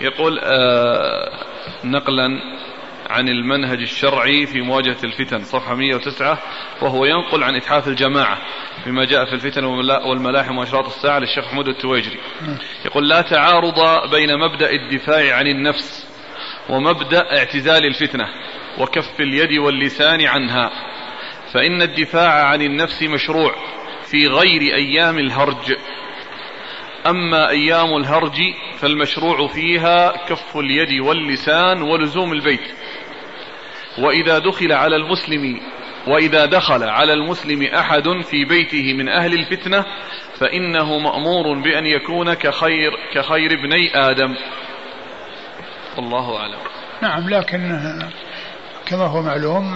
S2: يقول آه، نقلا عن المنهج الشرعي في مواجهة الفتن صفحة 109 وهو ينقل عن إتحاف الجماعة بما جاء في الفتن والملاحم وأشراط الساعة للشيخ محمود التويجري نعم. يقول لا تعارض بين مبدأ الدفاع عن النفس ومبدأ اعتزال الفتنة وكف اليد واللسان عنها فإن الدفاع عن النفس مشروع في غير أيام الهرج أما أيام الهرج فالمشروع فيها كف اليد واللسان ولزوم البيت. وإذا دخل على المسلم وإذا دخل على المسلم أحد في بيته من أهل الفتنة فإنه مأمور بأن يكون كخير كخير ابني آدم. والله أعلم.
S1: نعم لكن كما هو معلوم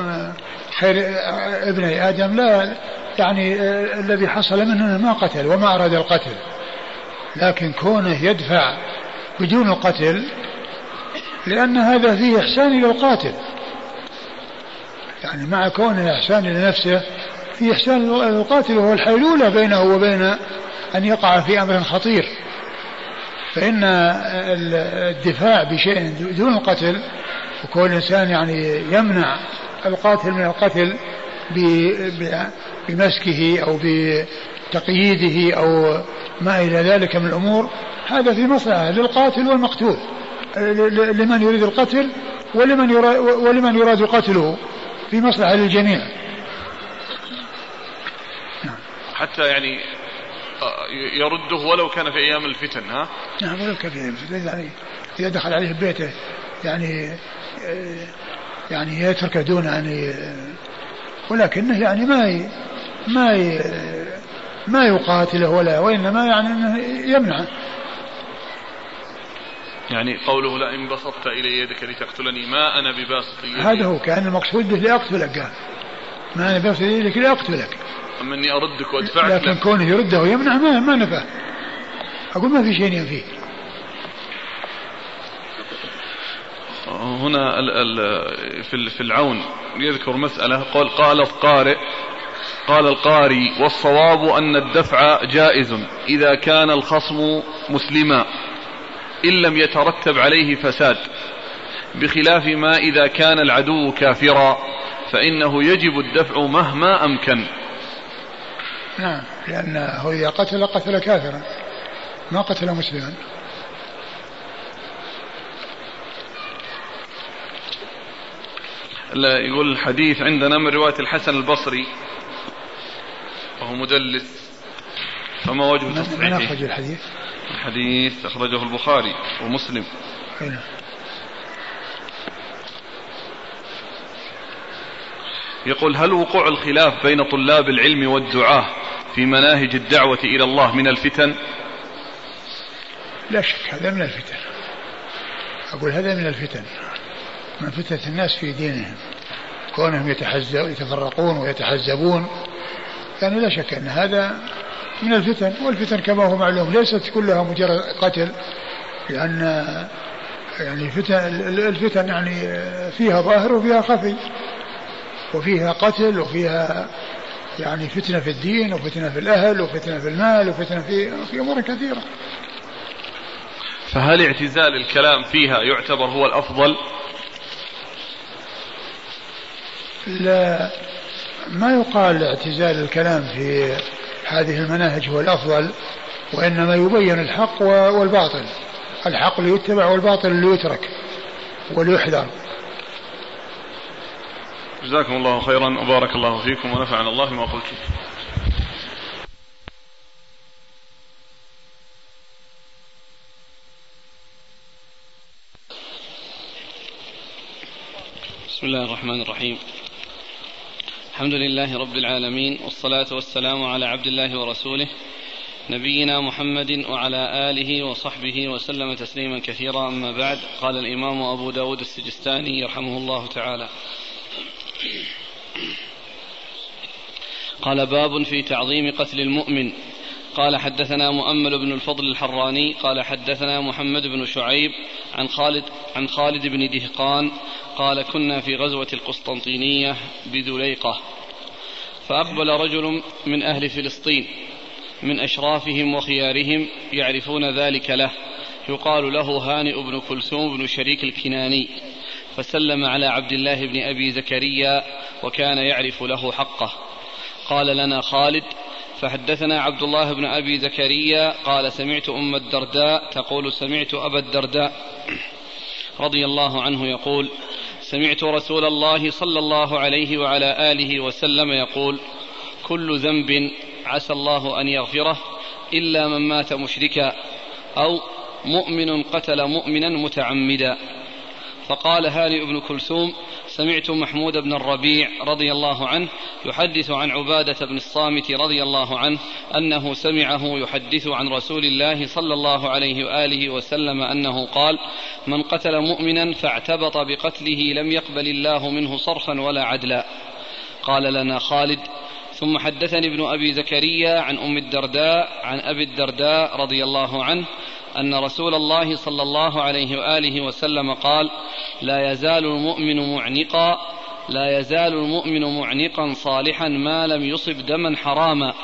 S1: خير ابني آدم لا يعني الذي حصل منه ما قتل وما أراد القتل. لكن كونه يدفع بدون القتل لأن هذا فيه إحسان إلى القاتل. يعني مع كونه إحسان إلى نفسه في إحسان القاتل وهو الحيلولة بينه وبين أن يقع في أمر خطير. فإن الدفاع بشيء دون القتل وكون الإنسان يعني يمنع القاتل من القتل بمسكه أو بتقييده أو ما إلى ذلك من الأمور هذا في مصلحة للقاتل والمقتول. لمن يريد القتل ولمن يراد, ولمن يراد قتله في مصلحة للجميع.
S2: حتى يعني آه، يرده ولو كان في أيام الفتن ها؟
S1: نعم ولو كان في أيام الفتن يعني إذا دخل عليه بيته يعني آه، يعني يتركه دون يعني ولكنه يعني ما ما ما يقاتله ولا وإنما يعني أنه يمنعه
S2: يعني قوله لئن بسطت إلي يدك لتقتلني ما أنا بباسط يدي.
S1: هذا هو كأن المقصود به لأقتلك قال. ما أنا بباسط يدك لأقتلك.
S2: أما إني أردك وأدفعك
S1: لكن كونه يرده ويمنع ما ما نفع. أقول ما في شيء ينفيه
S2: هنا في العون يذكر مسألة قال قال القارئ قال القاري والصواب أن الدفع جائز إذا كان الخصم مسلما إن لم يترتب عليه فساد بخلاف ما إذا كان العدو كافرا فإنه يجب الدفع مهما أمكن.
S1: نعم لأنه إذا قتل قتل كافرا ما قتل مسلما.
S2: لا يقول الحديث عندنا من رواية الحسن البصري وهو مدلس فما وجه تصحيحه؟
S1: من أخرج الحديث؟
S2: الحديث أخرجه البخاري ومسلم
S1: هنا.
S2: يقول هل وقوع الخلاف بين طلاب العلم والدعاة في مناهج الدعوة إلى الله من الفتن؟
S1: لا شك هذا من الفتن أقول هذا من الفتن من فتنة الناس في دينهم كونهم يتحزب يتفرقون ويتحزبون يعني لا شك أن هذا من الفتن والفتن كما هو معلوم ليست كلها مجرد قتل لأن يعني فتن الفتن يعني فيها ظاهر وفيها خفي وفيها قتل وفيها يعني فتنة في الدين وفتنة في الأهل وفتنة في المال وفتنة في في أمور كثيرة.
S2: فهل اعتزال الكلام فيها يعتبر هو الأفضل؟
S1: لا. ما يقال اعتزال الكلام في هذه المناهج هو الأفضل وإنما يبين الحق والباطل. الحق ليتبع والباطل ليترك وليحذر.
S2: جزاكم الله خيرا وبارك الله فيكم ونفعنا الله ما قلتم. بسم الله الرحمن الرحيم. الحمد لله رب العالمين والصلاة والسلام على عبد الله ورسوله نبينا محمد وعلى آله وصحبه وسلم تسليما كثيرا. أما بعد قال الإمام أبو داود السجستاني يرحمه الله تعالى قال باب في تعظيم قتل المؤمن. قال حدثنا مؤمل بن الفضل الحراني قال حدثنا محمد بن شعيب عن خالد عن خالد بن دهقان قال كنا في غزوة القسطنطينية بذليقة فأقبل رجل من أهل فلسطين من أشرافهم وخيارهم يعرفون ذلك له يقال له هانئ بن كلثوم بن شريك الكناني فسلم على عبد الله بن أبي زكريا وكان يعرف له حقه قال لنا خالد فحدثنا عبد الله بن أبي زكريا قال سمعت أم الدرداء تقول سمعت أبا الدرداء رضي الله عنه يقول سمعت رسول الله صلى الله عليه وعلى آله وسلم يقول كل ذنب عسى الله أن يغفره إلا من مات مشركا أو مؤمن قتل مؤمنا متعمدا فقال هانئ بن كلثوم سمعت محمود بن الربيع رضي الله عنه يحدث عن عبادة بن الصامت رضي الله عنه أنه سمعه يحدث عن رسول الله صلى الله عليه وآله وسلم أنه قال من قتل مؤمنا فاعتبط بقتله لم يقبل الله منه صرفا ولا عدلا قال لنا خالد ثم حدثني ابن أبي زكريا عن أم الدرداء عن أبي الدرداء رضي الله عنه أن رسول الله صلى الله عليه وآله وسلم قال لا يزال المؤمن معنقا لا يزال المؤمن معنقا صالحا ما لم يصب دما حراما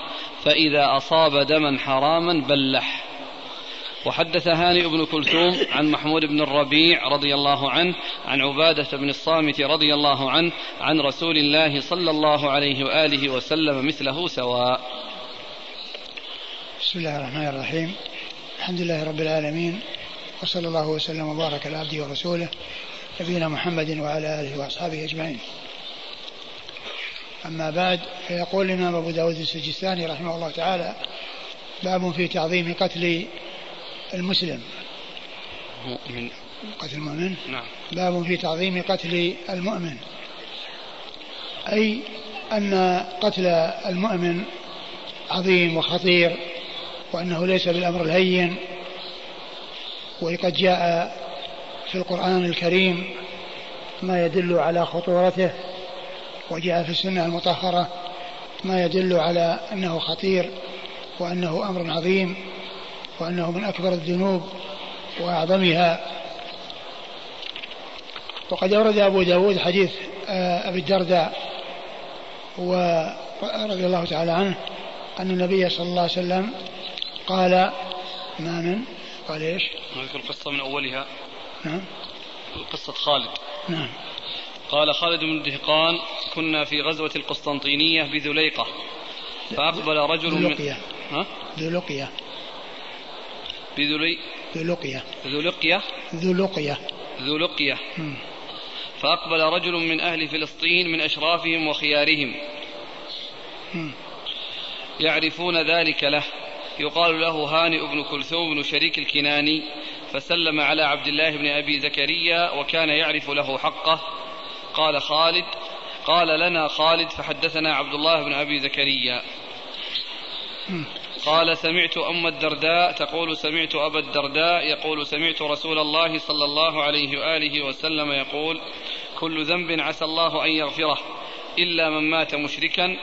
S2: فإذا أصاب دما حراما بلح. وحدث هانئ بن كلثوم عن محمود بن الربيع رضي الله عنه عن عبادة بن الصامت رضي الله عنه عن رسول الله صلى الله عليه وآله وسلم مثله سواء.
S1: بسم الله الرحمن الرحيم. الحمد لله رب العالمين وصلى الله وسلم وبارك على عبده ورسوله نبينا محمد وعلى آله وأصحابه أجمعين. أما بعد فيقول الإمام أبو داود السجستاني رحمه الله تعالى باب في تعظيم قتل المسلم. مؤمن قتل المؤمن؟ نعم. باب في تعظيم قتل المؤمن. أي أن قتل المؤمن عظيم وخطير وأنه ليس بالأمر الهين وقد جاء في القرآن الكريم ما يدل على خطورته وجاء في السنة المطهرة ما يدل على أنه خطير وأنه أمر عظيم وأنه من أكبر الذنوب وأعظمها. وقد أورد أبو داود حديث آه، أبي الدرداء ورضي الله تعالى عنه أن النبي صلى الله عليه وسلم قال ما من؟ قال إيش؟
S2: نذكر القصة من أولها.
S1: نعم.
S2: قصة خالد.
S1: نعم.
S2: قال خالد بن دهقان كنا في غزوة القسطنطينية بذليقة. فأقبل رجل
S1: ذلقية. ها؟ ذلقية.
S2: بذلي
S1: ذلقية.
S2: ذلقية؟
S1: ذلقية.
S2: ذلقية. فأقبل رجل من أهل فلسطين من أشرافهم وخيارهم. يعرفون ذلك له. يقال له هانئ بن كلثوم بن شريك الكناني فسلم على عبد الله بن أبي زكريا وكان يعرف له حقه. قال خالد قال لنا خالد فحدثنا عبد الله بن أبي زكريا. قال سمعت أم الدرداء تقول سمعت أبا الدرداء يقول سمعت رسول الله صلى الله عليه وآله وسلم يقول كل ذنب عسى الله أن يغفره إلا من مات مشركا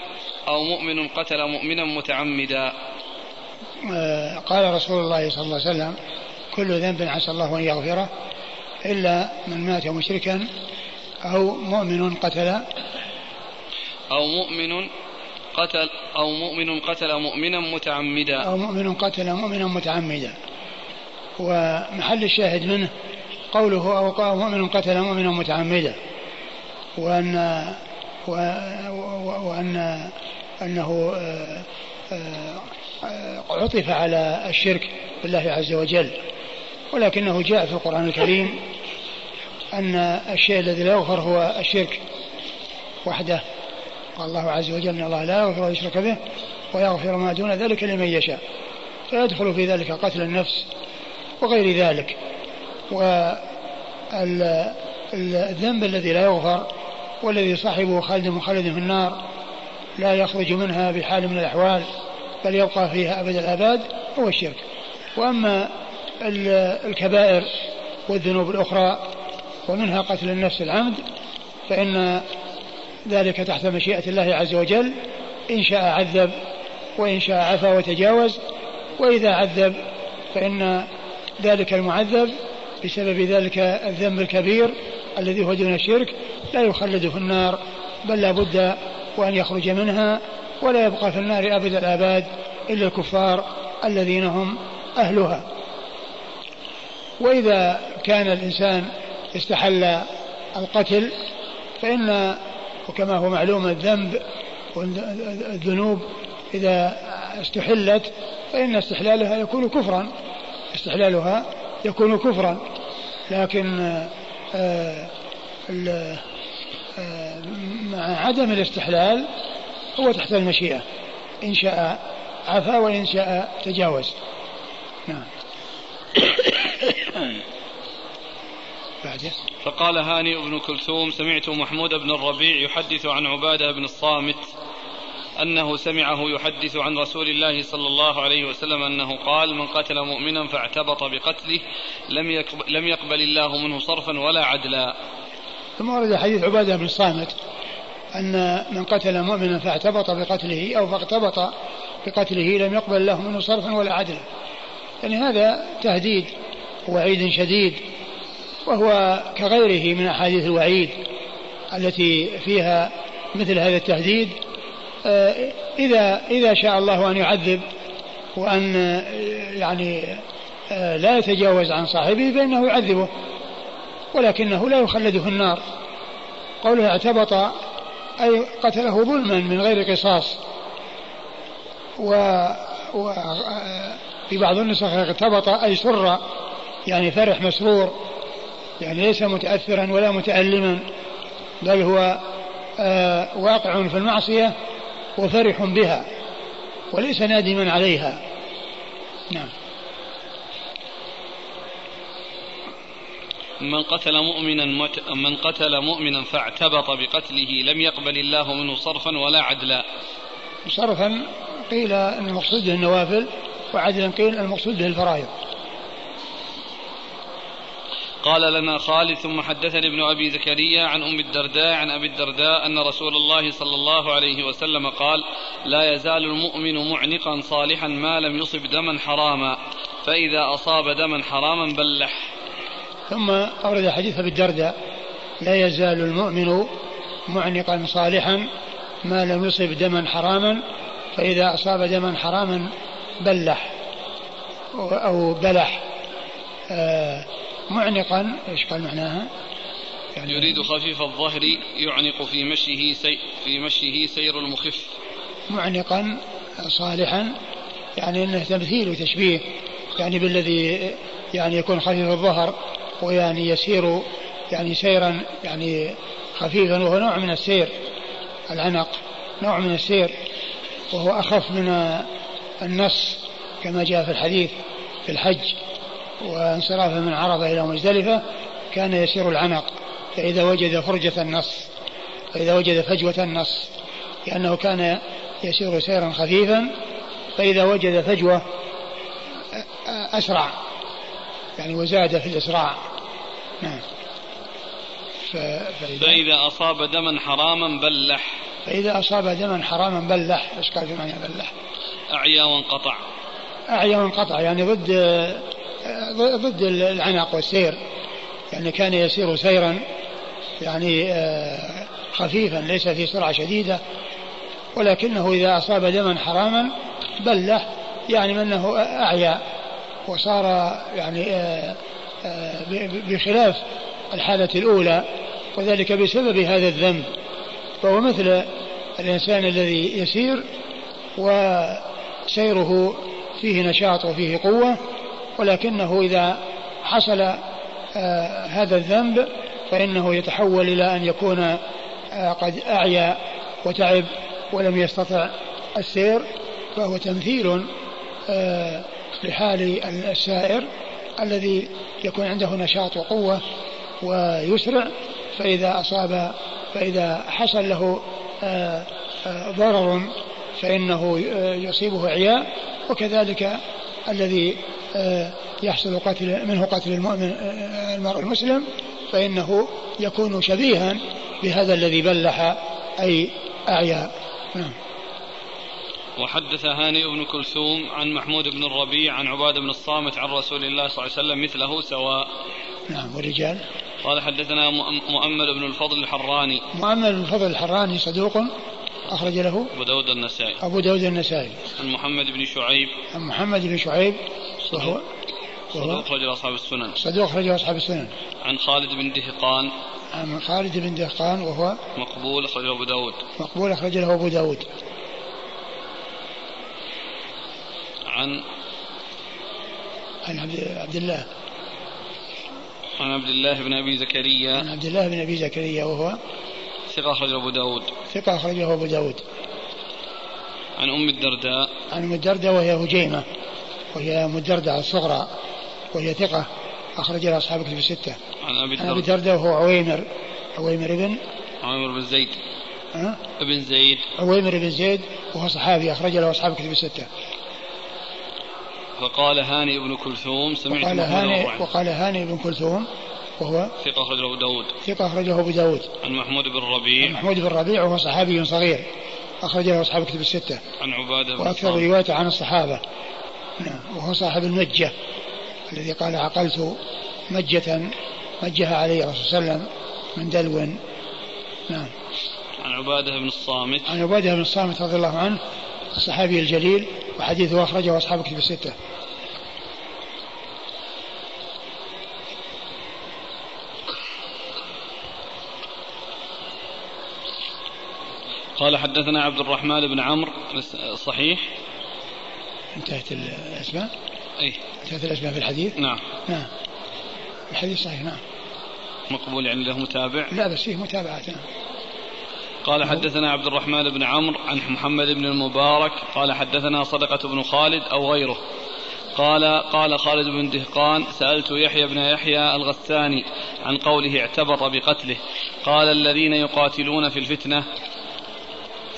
S2: أو مؤمن قتل مؤمنا متعمدا.
S1: قال رسول الله صلى الله عليه وسلم كل ذنب عسى الله أن يغفره إلا من مات مشركا أو مؤمن قتل.
S2: أو مؤمن قتل أو مؤمن قتل مؤمنا متعمدا.
S1: أو مؤمن قتل مؤمنا متعمدا. ومحل الشاهد منه قوله أو مؤمن قتل مؤمنا متعمدا. وأن وأن أنه آه، آه، عطف على الشرك بالله عز وجل. ولكنه جاء في القرآن الكريم أن الشيء الذي لا يغفر هو الشرك وحده. قال الله عز وجل إن الله لا يغفر ويشرك به ويغفر ما دون ذلك لمن يشاء. فيدخل في ذلك قتل النفس وغير ذلك. والذنب الذي لا يغفر والذي صاحبه خالد مخلد في النار لا يخرج منها بحال من الأحوال. بل يبقى فيها أبد الآباد هو الشرك. وأما الكبائر والذنوب الأخرى ومنها قتل النفس العمد فإن ذلك تحت مشيئة الله عز وجل. إن شاء عذب وإن شاء عفا وتجاوز. وإذا عذب فإن ذلك المعذب بسبب ذلك الذنب الكبير الذي هو دون الشرك لا يخلد في النار بل لا بد وأن يخرج منها. ولا يبقى في النار أبد الآباد إلا الكفار الذين هم أهلها. وإذا كان الإنسان استحل القتل فإن وكما هو معلوم الذنب والذنوب إذا استحلت فإن استحلالها يكون كفرا. استحلالها يكون كفرا. لكن آه، آه، مع عدم الاستحلال هو تحت المشيئة. إن شاء عفا وإن شاء تجاوز. نعم.
S2: بعده فقال هاني بن كلثوم سمعت محمود بن الربيع يحدث عن عبادة بن الصامت أنه سمعه يحدث عن رسول الله صلى الله عليه وسلم أنه قال من قتل مؤمنا فاعتبط بقتله لم يقبل, لم يقبل الله منه صرفا ولا عدلا.
S1: ثم ورد حديث عبادة بن الصامت. أن من قتل مؤمنا فاعتبط بقتله أو فاقتبط بقتله لم يقبل الله منه صرفا ولا عدلا يعني هذا تهديد وعيد شديد وهو كغيره من أحاديث الوعيد التي فيها مثل هذا التهديد. آه، إذا إذا شاء الله أن يعذب وأن آه، يعني آه، لا يتجاوز عن صاحبه فإنه يعذبه ولكنه لا يخلد في النار. قوله اعتبط أي قتله ظلما من غير قصاص. و, و في بعض النسخ اغتبط أي سر يعني فرح مسرور يعني ليس متأثرا ولا متألما بل هو آه واقع في المعصية وفرح بها وليس نادما عليها. نعم.
S2: من قتل مؤمنا من قتل مؤمنا فاعتبط بقتله لم يقبل الله منه صرفا ولا عدلا.
S1: صرفا قيل إن المقصود به النوافل وعدلا قيل المقصود به الفرائض.
S2: قال لنا خالد ثم حدثني ابن أبي زكريا عن أم الدرداء عن أبي الدرداء أن رسول الله صلى الله عليه وسلم قال: لا يزال المؤمن معنقا صالحا ما لم يصب دما حراما فإذا أصاب دما حراما بلح.
S1: ثم أورد حديث أبي الدرداء لا يزال المؤمن معنقا صالحا ما لم يصب دما حراما فإذا أصاب دما حراما بلح أو بلح. آه معنقا إيش قال معناها؟
S2: يعني يريد خفيف الظهر يعنق في مشيه سي في مشيه سير المخف.
S1: معنقا صالحا يعني إنه تمثيل وتشبيه يعني بالذي يعني يكون خفيف الظهر. ويعني يسير يعني سيرا يعني خفيفا وهو نوع من السير العنق نوع من السير وهو أخف من النص كما جاء في الحديث في الحج وانصرافه من عرفة إلى مزدلفة كان يسير العنق فإذا وجد فرجة النص فإذا وجد فجوة نص لأنه كان يسير سيرا خفيفا فإذا وجد فجوة أسرع يعني وزاد في الإسراع. نعم.
S2: فإذا, فإذا أصاب دما حراما بلح.
S1: فإذا أصاب دما حراما بلح. إيش قال في معنى بلح؟
S2: أعيا وانقطع.
S1: أعيا وانقطع يعني ضد ضد العناق والسير. يعني كان يسير سيرا يعني آه، خفيفا ليس في سرعة شديدة. ولكنه إذا أصاب دما حراما بلح يعني من أنه أعيا. وصار يعني آه، بخلاف الحالة الأولى وذلك بسبب هذا الذنب. فهو مثل الإنسان الذي يسير وسيره فيه نشاط وفيه قوة ولكنه إذا حصل آه هذا الذنب فإنه يتحول إلى أن يكون آه قد أعيا وتعب ولم يستطع السير فهو تمثيل آه لحال السائر. الذي يكون عنده نشاط وقوة ويسرع فإذا أصاب فإذا حصل له آه، آه، ضرر فإنه آه، يصيبه عياء وكذلك الذي يحصل قتل منه قتل المؤمن المرء المسلم فإنه يكون شبيها بهذا الذي بلح أي أعياء. نعم.
S2: وحدث هانئ بن كلثوم عن محمود بن الربيع عن عبادة بن الصامت عن رسول الله صلى الله عليه وسلم مثله سواء.
S1: نعم والرجال؟
S2: قال حدثنا مؤمل بن الفضل الحراني.
S1: مؤمل بن الفضل الحراني صدوق أخرج له؟
S2: أبو داود النسائي.
S1: أبو داود النسائي.
S2: عن محمد بن شعيب.
S1: عن محمد بن شعيب وهو
S2: صدوق أخرج أصحاب السنن.
S1: صدوق أخرج أصحاب السنن.
S2: عن خالد بن دهقان.
S1: عن خالد بن دهقان وهو
S2: مقبول أخرجه أبو داود.
S1: مقبول أخرج له أبو داود.
S2: عن
S1: عن عبد الله.
S2: عن عبد الله بن أبي زكريا.
S1: عن عبد الله بن أبي زكريا وهو
S2: ثقة أخرجه أبو داود.
S1: ثقة أخرجه أبو داود.
S2: عن أم الدرداء.
S1: عن أم الدرداء وهي هجيمة وهي أم الدرداء الصغرى وهي ثقة أخرج لها أصحاب كتب الستة.
S2: عن أبي
S1: الدرداء, الدرداء وهو عويمر عويمر بن
S2: عويمر بن زيد.
S1: أه؟
S2: ابن زيد.
S1: عويمر بن زيد وهو صحابي أخرج له أصحاب كتب الستة.
S2: فقال هاني بن كلثوم سمعت
S1: وقال هاني وقال هاني بن كلثوم وهو
S2: ثقة أخرجه أبو داود.
S1: ثقة أخرجه أبو داود.
S2: عن محمود بن ربيع.
S1: عن محمود بن ربيع وهو صحابي صغير. أخرج له أصحاب كتب الستة.
S2: عن عبادة
S1: بن وأكثر روايته عن الصحابة. نعم. وهو صاحب المجة الذي قال عقلت مجة مجها عليه الرسول صلى الله عليه وسلم من دلو. نعم.
S2: عن عبادة بن الصامت.
S1: عن عبادة بن الصامت رضي الله عنه الصحابي الجليل وحديثه أخرجه أصحاب كتب الستة.
S2: قال حدثنا عبد الرحمن بن عمرو صحيح؟
S1: انتهت الأسماء؟
S2: أي
S1: انتهت الأسماء في الحديث؟
S2: نعم.
S1: نعم. الحديث صحيح نعم.
S2: مقبول يعني له متابع؟
S1: لا بس فيه متابعات نعم.
S2: قال حدثنا عبد الرحمن بن عمرو عن محمد بن المبارك قال حدثنا صدقة بن خالد أو غيره. قال قال خالد بن دهقان سألت يحيى بن يحيى الغساني عن قوله اعتبط بقتله. قال الذين يقاتلون في الفتنة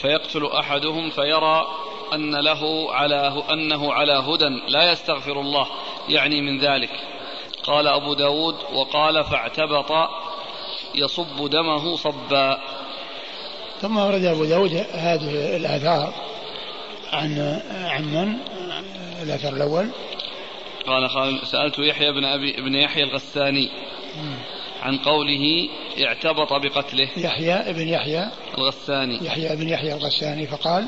S2: فيقتل أحدهم فيرى أن له على أنه على هدى لا يستغفر الله يعني من ذلك. قال أبو داود وقال فاعتبط يصب دمه صبا.
S1: ثم ورد أبو داود هذه الآثار عن عن من؟ الأثر الأول.
S2: قال سألت يحيى بن أبي بن يحيى الغساني عن قوله اعتبط بقتله.
S1: يحيى بن يحيى.
S2: الغساني.
S1: يحيى بن يحيى الغساني فقال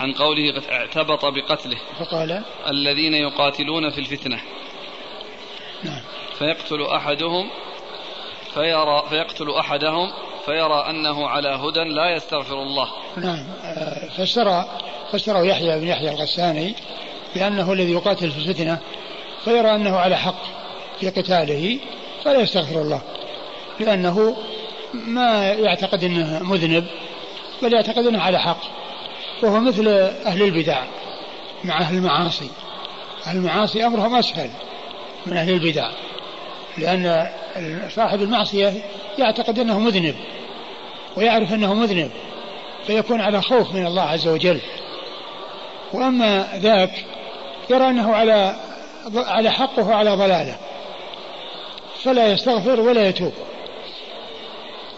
S2: عن قوله اعتبط بقتله.
S1: فقال
S2: الذين يقاتلون في الفتنة.
S1: نعم.
S2: فيقتل أحدهم فيرى فيقتل أحدهم فيرى أنه على هدى لا يستغفر الله.
S1: نعم فسر فسره يحيى بن يحيى الغساني بأنه الذي يقاتل في الفتنة فيرى أنه على حق في قتاله فلا يستغفر الله لأنه ما يعتقد أنه مذنب بل يعتقد أنه على حق وهو مثل أهل البدع مع أهل المعاصي. أهل المعاصي أمرهم أسهل من أهل البدع. لأن صاحب المعصية يعتقد أنه مذنب ويعرف أنه مذنب فيكون على خوف من الله عز وجل. وأما ذاك يرى أنه على على حق وهو على ضلاله فلا يستغفر ولا يتوب.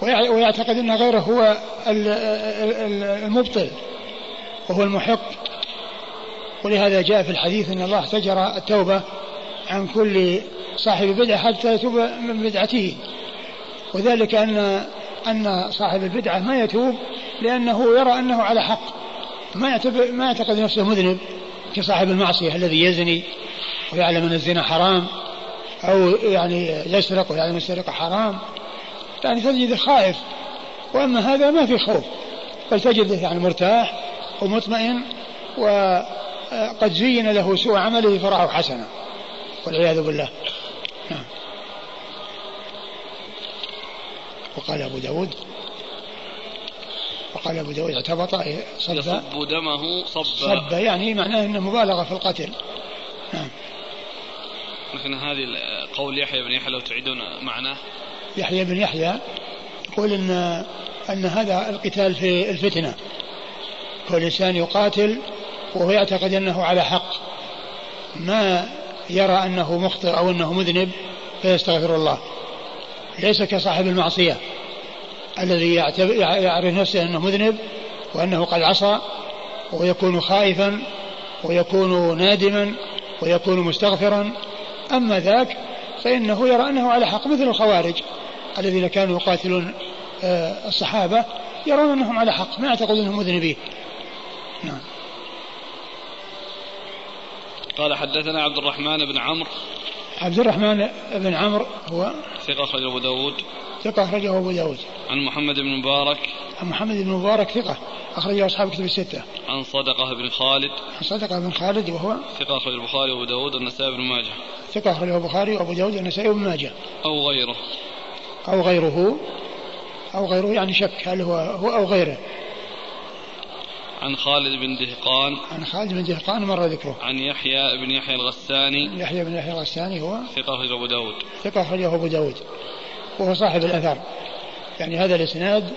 S1: ويعتقد أن غيره هو المبطل وهو المحق. ولهذا جاء في الحديث أن الله احتجر التوبة عن كل صاحب بدعة حتى يتوب من بدعته. وذلك أن أن صاحب البدعة ما يتوب لأنه يرى أنه على حق. ما ما يعتقد نفسه مذنب كصاحب المعصية الذي يزني ويعلم أن الزنا حرام أو يعني يسرق ويعلم السرقة حرام. يعني تجده خائف. وأما هذا ما في خوف. بل تجده يعني مرتاح ومطمئن وقد زين له سوء عمله فرعه حسنا والعياذ بالله. نعم. وقال أبو داود وقال أبو داود اعتبط
S2: صب. يصب دمه صب.
S1: صب يعني معناه أنه مبالغة في القتل. نعم.
S2: لكن هذه قول يحيى بن يحيى لو تعيدون معناه.
S1: يحيى بن يحيى يقول إن إن هذا القتال في الفتنة. كل إنسان يقاتل وهو يعتقد أنه على حق. ما يرى أنه مخطئ أو أنه مذنب فيستغفر الله. ليس كصاحب المعصية الذي يعرف نفسه أنه مذنب وأنه قد عصى ويكون خائفا ويكون نادما ويكون مستغفرا. أما ذاك فإنه يرى أنه على حق مثل الخوارج الذين كانوا يقاتلون آه، الصحابة يرون أنهم على حق ما يعتقدون أنهم مذنبين. نعم.
S2: قال حدثنا عبد الرحمن بن عمرو.
S1: عبد الرحمن بن عمرو هو
S2: ثقة أخرجه أبو داود.
S1: ثقة أخرجه أبو داود.
S2: عن محمد بن مبارك.
S1: عن محمد بن مبارك ثقة أخرجه أصحاب كتب الستة.
S2: عن صدقة بن خالد.
S1: عن صدقة بن خالد وهو
S2: ثقة أخرج البخاري وأبو داود والنسائي بن ماجه.
S1: ثقة أخرجه البخاري وأبو داود والنسائي بن ماجه.
S2: أو غيره.
S1: أو غيره. أو غيره يعني شك هل هو هو أو غيره.
S2: عن خالد بن دهقان
S1: عن خالد بن دهقان مر ذكره.
S2: عن يحيى بن يحيى الغساني.
S1: يحيى بن يحيى الغساني هو
S2: ثقة أخرجه أبو داود.
S1: ثقة أخرجه أبو داود. وهو صاحب الأثر. يعني هذا الإسناد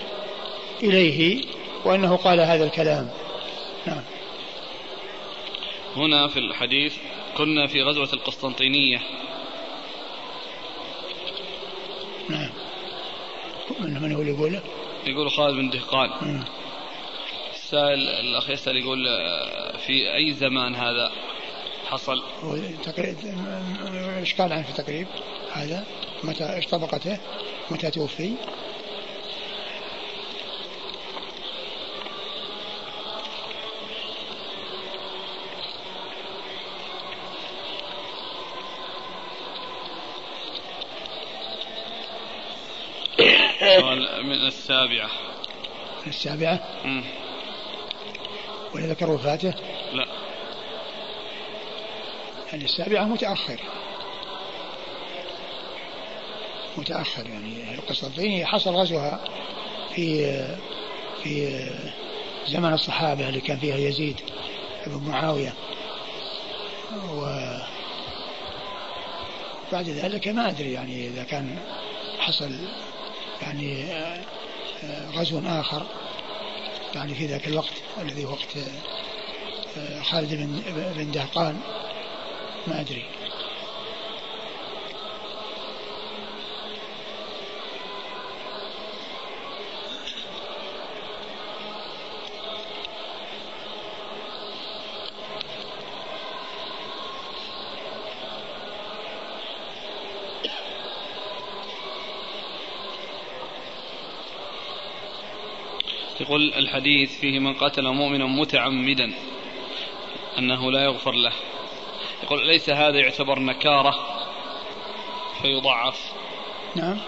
S1: إليه وأنه قال هذا الكلام. نعم.
S2: هنا في الحديث كنا في غزوة القسطنطينية.
S1: نعم. من هو اللي يقوله؟
S2: يقول خالد بن دهقان. السائل الأخ يسأل يقول في أي زمان هذا حصل؟
S1: إيش قال عنه في تقريب هذا؟ متى إيش طبقته؟ متى توفي؟
S2: من السابعة
S1: السابعة؟ مم. ولا ذكر وفاته؟
S2: لا.
S1: يعني السابعة متأخر. متأخر يعني. القسطنطينية حصل غزوها في في زمن الصحابة اللي كان فيها يزيد بن معاوية. و بعد ذلك ما أدري يعني إذا كان حصل يعني غزو آخر. يعني في ذاك الوقت الذي وقت آه، خالد بن دهقان ما أدري.
S2: يقول الحديث فيه من قتل مؤمنا متعمدا أنه لا يغفر له. يقول ليس هذا يعتبر نكارة فيضعف.
S1: نعم.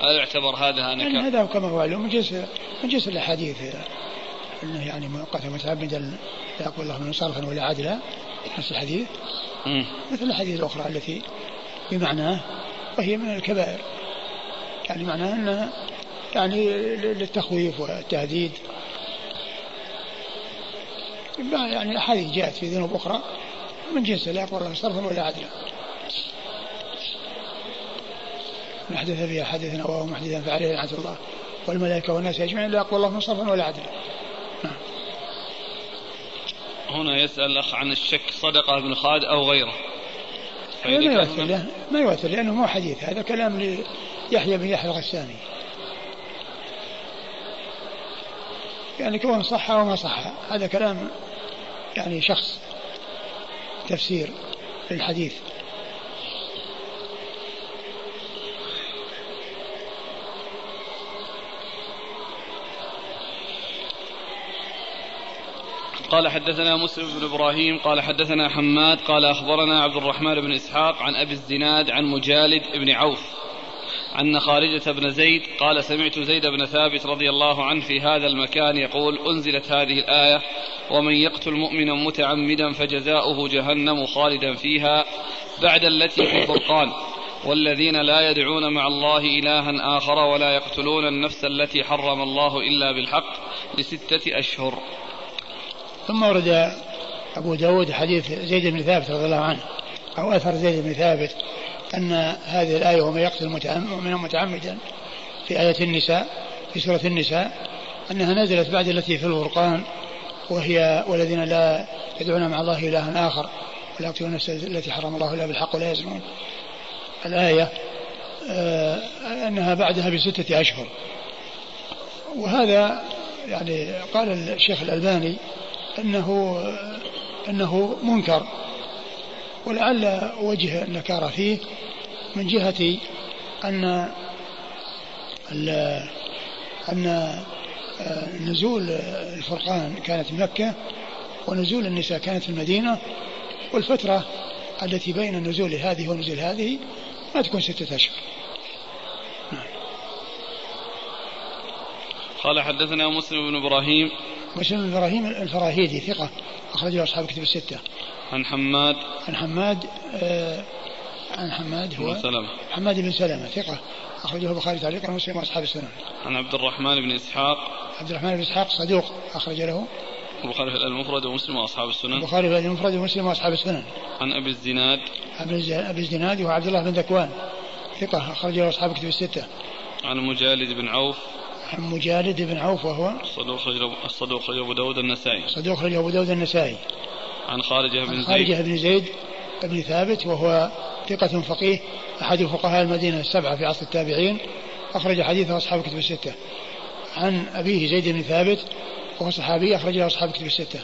S2: هذا يعتبر هذا
S1: يعني نكارة. يعني هذا كما هو معلوم من جنس من جنس الأحاديث. أنه يعني من قتل متعمدا لا يقول الله من صرفا ولا عدلا. نفس الحديث. مثل الحديث الأخرى التي بمعناه وهي من الكبائر. يعني معناه أنها يعني للتخويف والتهديد. يعني أحاديث جاءت في ذنوب أخرى من جنس لا يقول الله صرفا ولا عدلا من أحدث فيها حدثا أو محدثا فعليه لعنة الله والملائكة والناس أجمعين لا يقبل الله من صرفا ولا عدلا.
S2: هنا يسأل الأخ عن الشك صدقة ابن خالد أو غيره.
S1: ما يؤثر له ما يؤثر لأنه مو حديث هذا كلام ليحيى بن يحيى الغساني. يعني كون صح أو ما صح هذا كلام يعني شخص تفسير للحديث.
S2: قال حدثنا مسلم بن إبراهيم قال حدثنا حماد قال أخبرنا عبد الرحمن بن إسحاق عن أبي الزناد عن مجالد بن عوف. عن خارجة بن زيد قال سمعت زيد بن ثابت رضي الله عنه في هذا المكان يقول أنزلت هذه الآية ومن يقتل مؤمنا متعمدا فجزاؤه جهنم خالدا فيها بعد التي في الفرقان. والذين لا يدعون مع الله إلها آخر ولا يقتلون النفس التي حرم الله إلا بالحق لستة أشهر.
S1: ثم ورد أبو داود حديث زيد بن ثابت رضي الله عنه أو أثر زيد بن ثابت أن هذه الآية ومن يقتل مؤمنا متعمدا في آية النساء في سورة النساء أنها نزلت بعد التي في الفرقان وهي والذين لا يدعون مع الله إلها آخر ولا يقتلون النفس التي حرم الله إلا بالحق ولا يزنون. الآية آه أنها بعدها بستة أشهر. وهذا يعني قال الشيخ الألباني أنه أنه منكر. ولعل وجه النكارة فيه من جهة أن أن نزول الفرقان كانت في مكة ونزول النساء كانت في المدينة والفترة التي بين نزول هذه ونزول هذه ما تكون ستة أشهر نعم.
S2: قال حدثنا مسلم بن إبراهيم
S1: مسلم بن إبراهيم الفراهيدي ثقة أخرجه أصحاب كتب الستة.
S2: عن حماد.
S1: عن حماد آه عن حماد هو
S2: بن سلمة.
S1: حماد بن سلمة ثقة أخرجه البخاري تعليقا ومسلم وأصحاب السنن.
S2: عن عبد الرحمن بن إسحاق.
S1: عبد الرحمن بن إسحاق صدوق أخرج له.
S2: البخاري في المفرد ومسلم وأصحاب السنن.
S1: البخاري في المفرد ومسلم وأصحاب السنن.
S2: عن أبي الزناد.
S1: أبي الزناد وهو عبد الله بن ذكوان ثقة أخرج له أصحاب كتب الستة.
S2: عن مجالد بن عوف.
S1: عن مجالد بن عوف وهو
S2: الصدوق الصدوق أبو داود النسائي.
S1: صدوق أبو داود النسائي.
S2: عن خارجة بن
S1: زيد. خارجة بن زيد بن ثابت وهو ثقة فقيه أحد فقهاء المدينة السبعة في عصر التابعين. أخرج حديثه أصحاب كتب الستة. عن أبيه زيد بن ثابت وهو صحابي أخرج له أصحاب كتب الستة.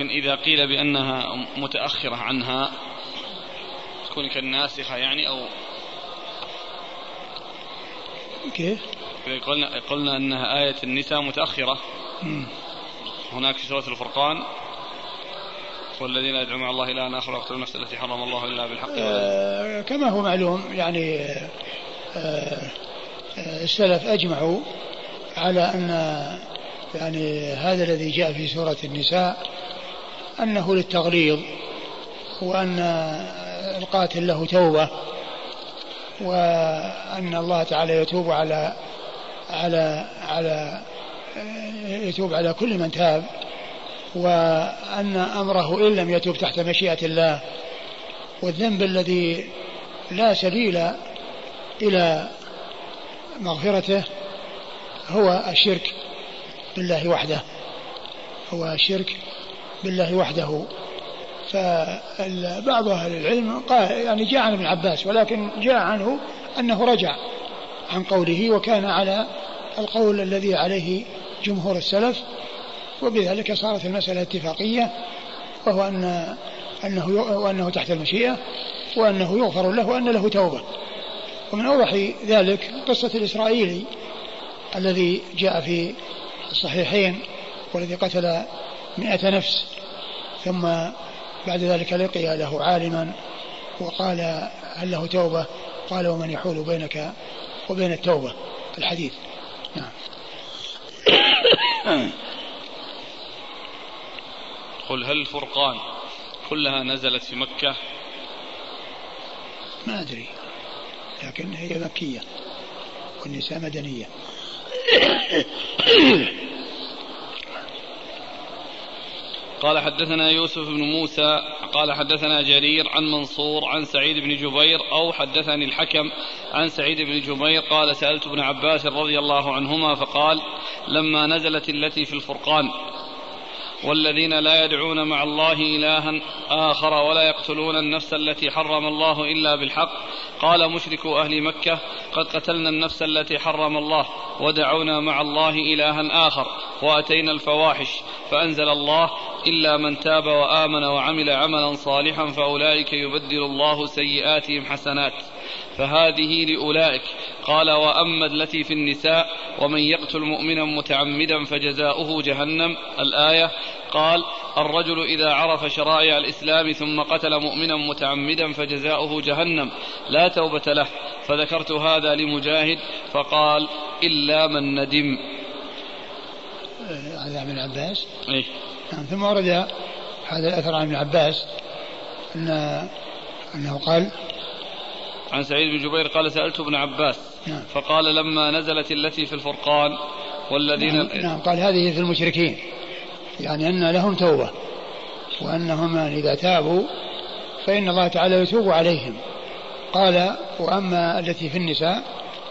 S2: لكن إذا قيل بأنها متأخرة عنها تكون كالناسخة يعني أو
S1: كيف؟
S2: قلنا قلنا أنها آية النساء متأخرة. هناك في سورة الفرقان والذين يدعون مع الله إلها آخر ويقتلون النفس التي حرم الله إلا بالحق.
S1: آه كما هو معلوم يعني آه آه السلف أجمعوا على أن يعني هذا الذي جاء في سورة النساء أنه للتغليظ وأن القاتل له توبة وأن الله تعالى يتوب على على على يتوب على كل من تاب وأن أمره إن لم يتوب تحت مشيئة الله والذنب الذي لا سبيل إلى مغفرته هو الشرك بالله وحده. هو الشرك بالله وحده. فبعض أهل العلم قال يعني جاء عن ابن عباس ولكن جاء عنه أنه رجع عن قوله وكان على القول الذي عليه جمهور السلف وبذلك صارت المسألة اتفاقية وهو أن أنه وأنه تحت المشيئة وأنه يغفر له وأن له توبة. ومن أوضح ذلك قصة الإسرائيلي الذي جاء في الصحيحين والذي قتل مئة نفس ثم بعد ذلك لقي له عالما وقال هل له توبة؟ قال ومن يحول بينك وبين التوبة الحديث. نعم.
S2: قل هل الفرقان كلها نزلت في مكة؟
S1: ما أدري لكن هي مكية والنساء مدنية.
S2: قال حدثنا يوسف بن موسى قال حدثنا جرير عن منصور عن سعيد بن جبير أو حدثني الحكم عن سعيد بن جبير قال سألت ابن عباس رضي الله عنهما فقال لما نزلت التي في الفرقان والذين لا يدعون مع الله إلها آخر ولا يقتلون النفس التي حرم الله إلا بالحق قال مشركو أهل مكة قد قتلنا النفس التي حرم الله ودعونا مع الله إلها آخر وأتينا الفواحش فأنزل الله إلا من تاب وآمن وعمل عملا صالحا فأولئك يبدل الله سيئاتهم حسنات. فهذه لأولئك. قال وأما التي في النساء ومن يقتل مؤمنا متعمدا فجزاؤه جهنم. الآية قال الرجل إذا عرف شرائع الإسلام ثم قتل مؤمنا متعمدا فجزاؤه جهنم. لا توبة له. فذكرت هذا لمجاهد فقال إلا من ندم.
S1: هذا ابن عباس
S2: إيه؟
S1: نعم ثم ورد هذا الأثر عن ابن عباس أن أنه قال
S2: عن سعيد بن جبير قال سألت ابن عباس
S1: نعم.
S2: فقال لما نزلت التي في الفرقان والذين
S1: نعم, نعم قال هذه في المشركين يعني أن لهم توبة وأنهم إذا تابوا فإن الله تعالى يتوب عليهم قال وأما التي في النساء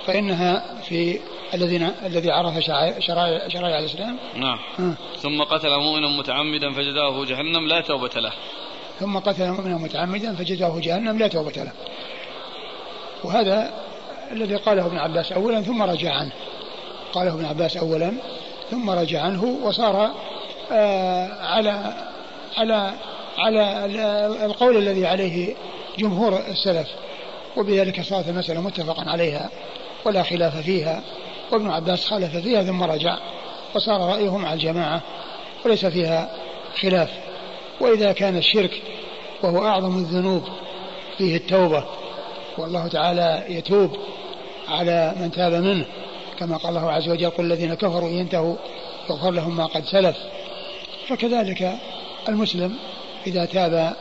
S1: فإنها في الذين الذي عرف شرائع شرائع الإسلام.
S2: نعم. ها. ثم قتل مؤمنا متعمدا فجزاه جهنم لا توبة له.
S1: ثم قتل مؤمنا متعمدا فجزاه جهنم لا توبة له. وهذا الذي قاله ابن عباس أولا ثم رجع عنه. قاله ابن عباس أولا ثم رجع عنه وصار آه على على على القول الذي عليه جمهور السلف. وبذلك صارت المسألة متفقا عليها ولا خلاف فيها. وابن عباس خالف فيها ثم رجع وصار رأيه مع الجماعة وليس فيها خلاف. وإذا كان الشرك وهو أعظم الذنوب فيه التوبة والله تعالى يتوب على من تاب منه. كما قال الله عز وجل قل الذين كفروا ينتهوا يغفر لهم ما قد سلف. فكذلك المسلم إذا تاب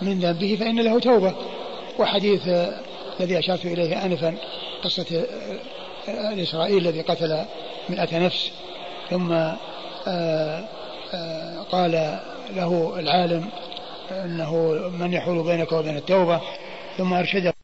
S1: من ذنبه فإن له توبة. وحديث الذي أشرت إليه آنفا قصة الإسرائيلي الذي قتل مئة نفس ثم آه، آه، قال له العالم أنه من يحول بينك وبين التوبة ثم أرشده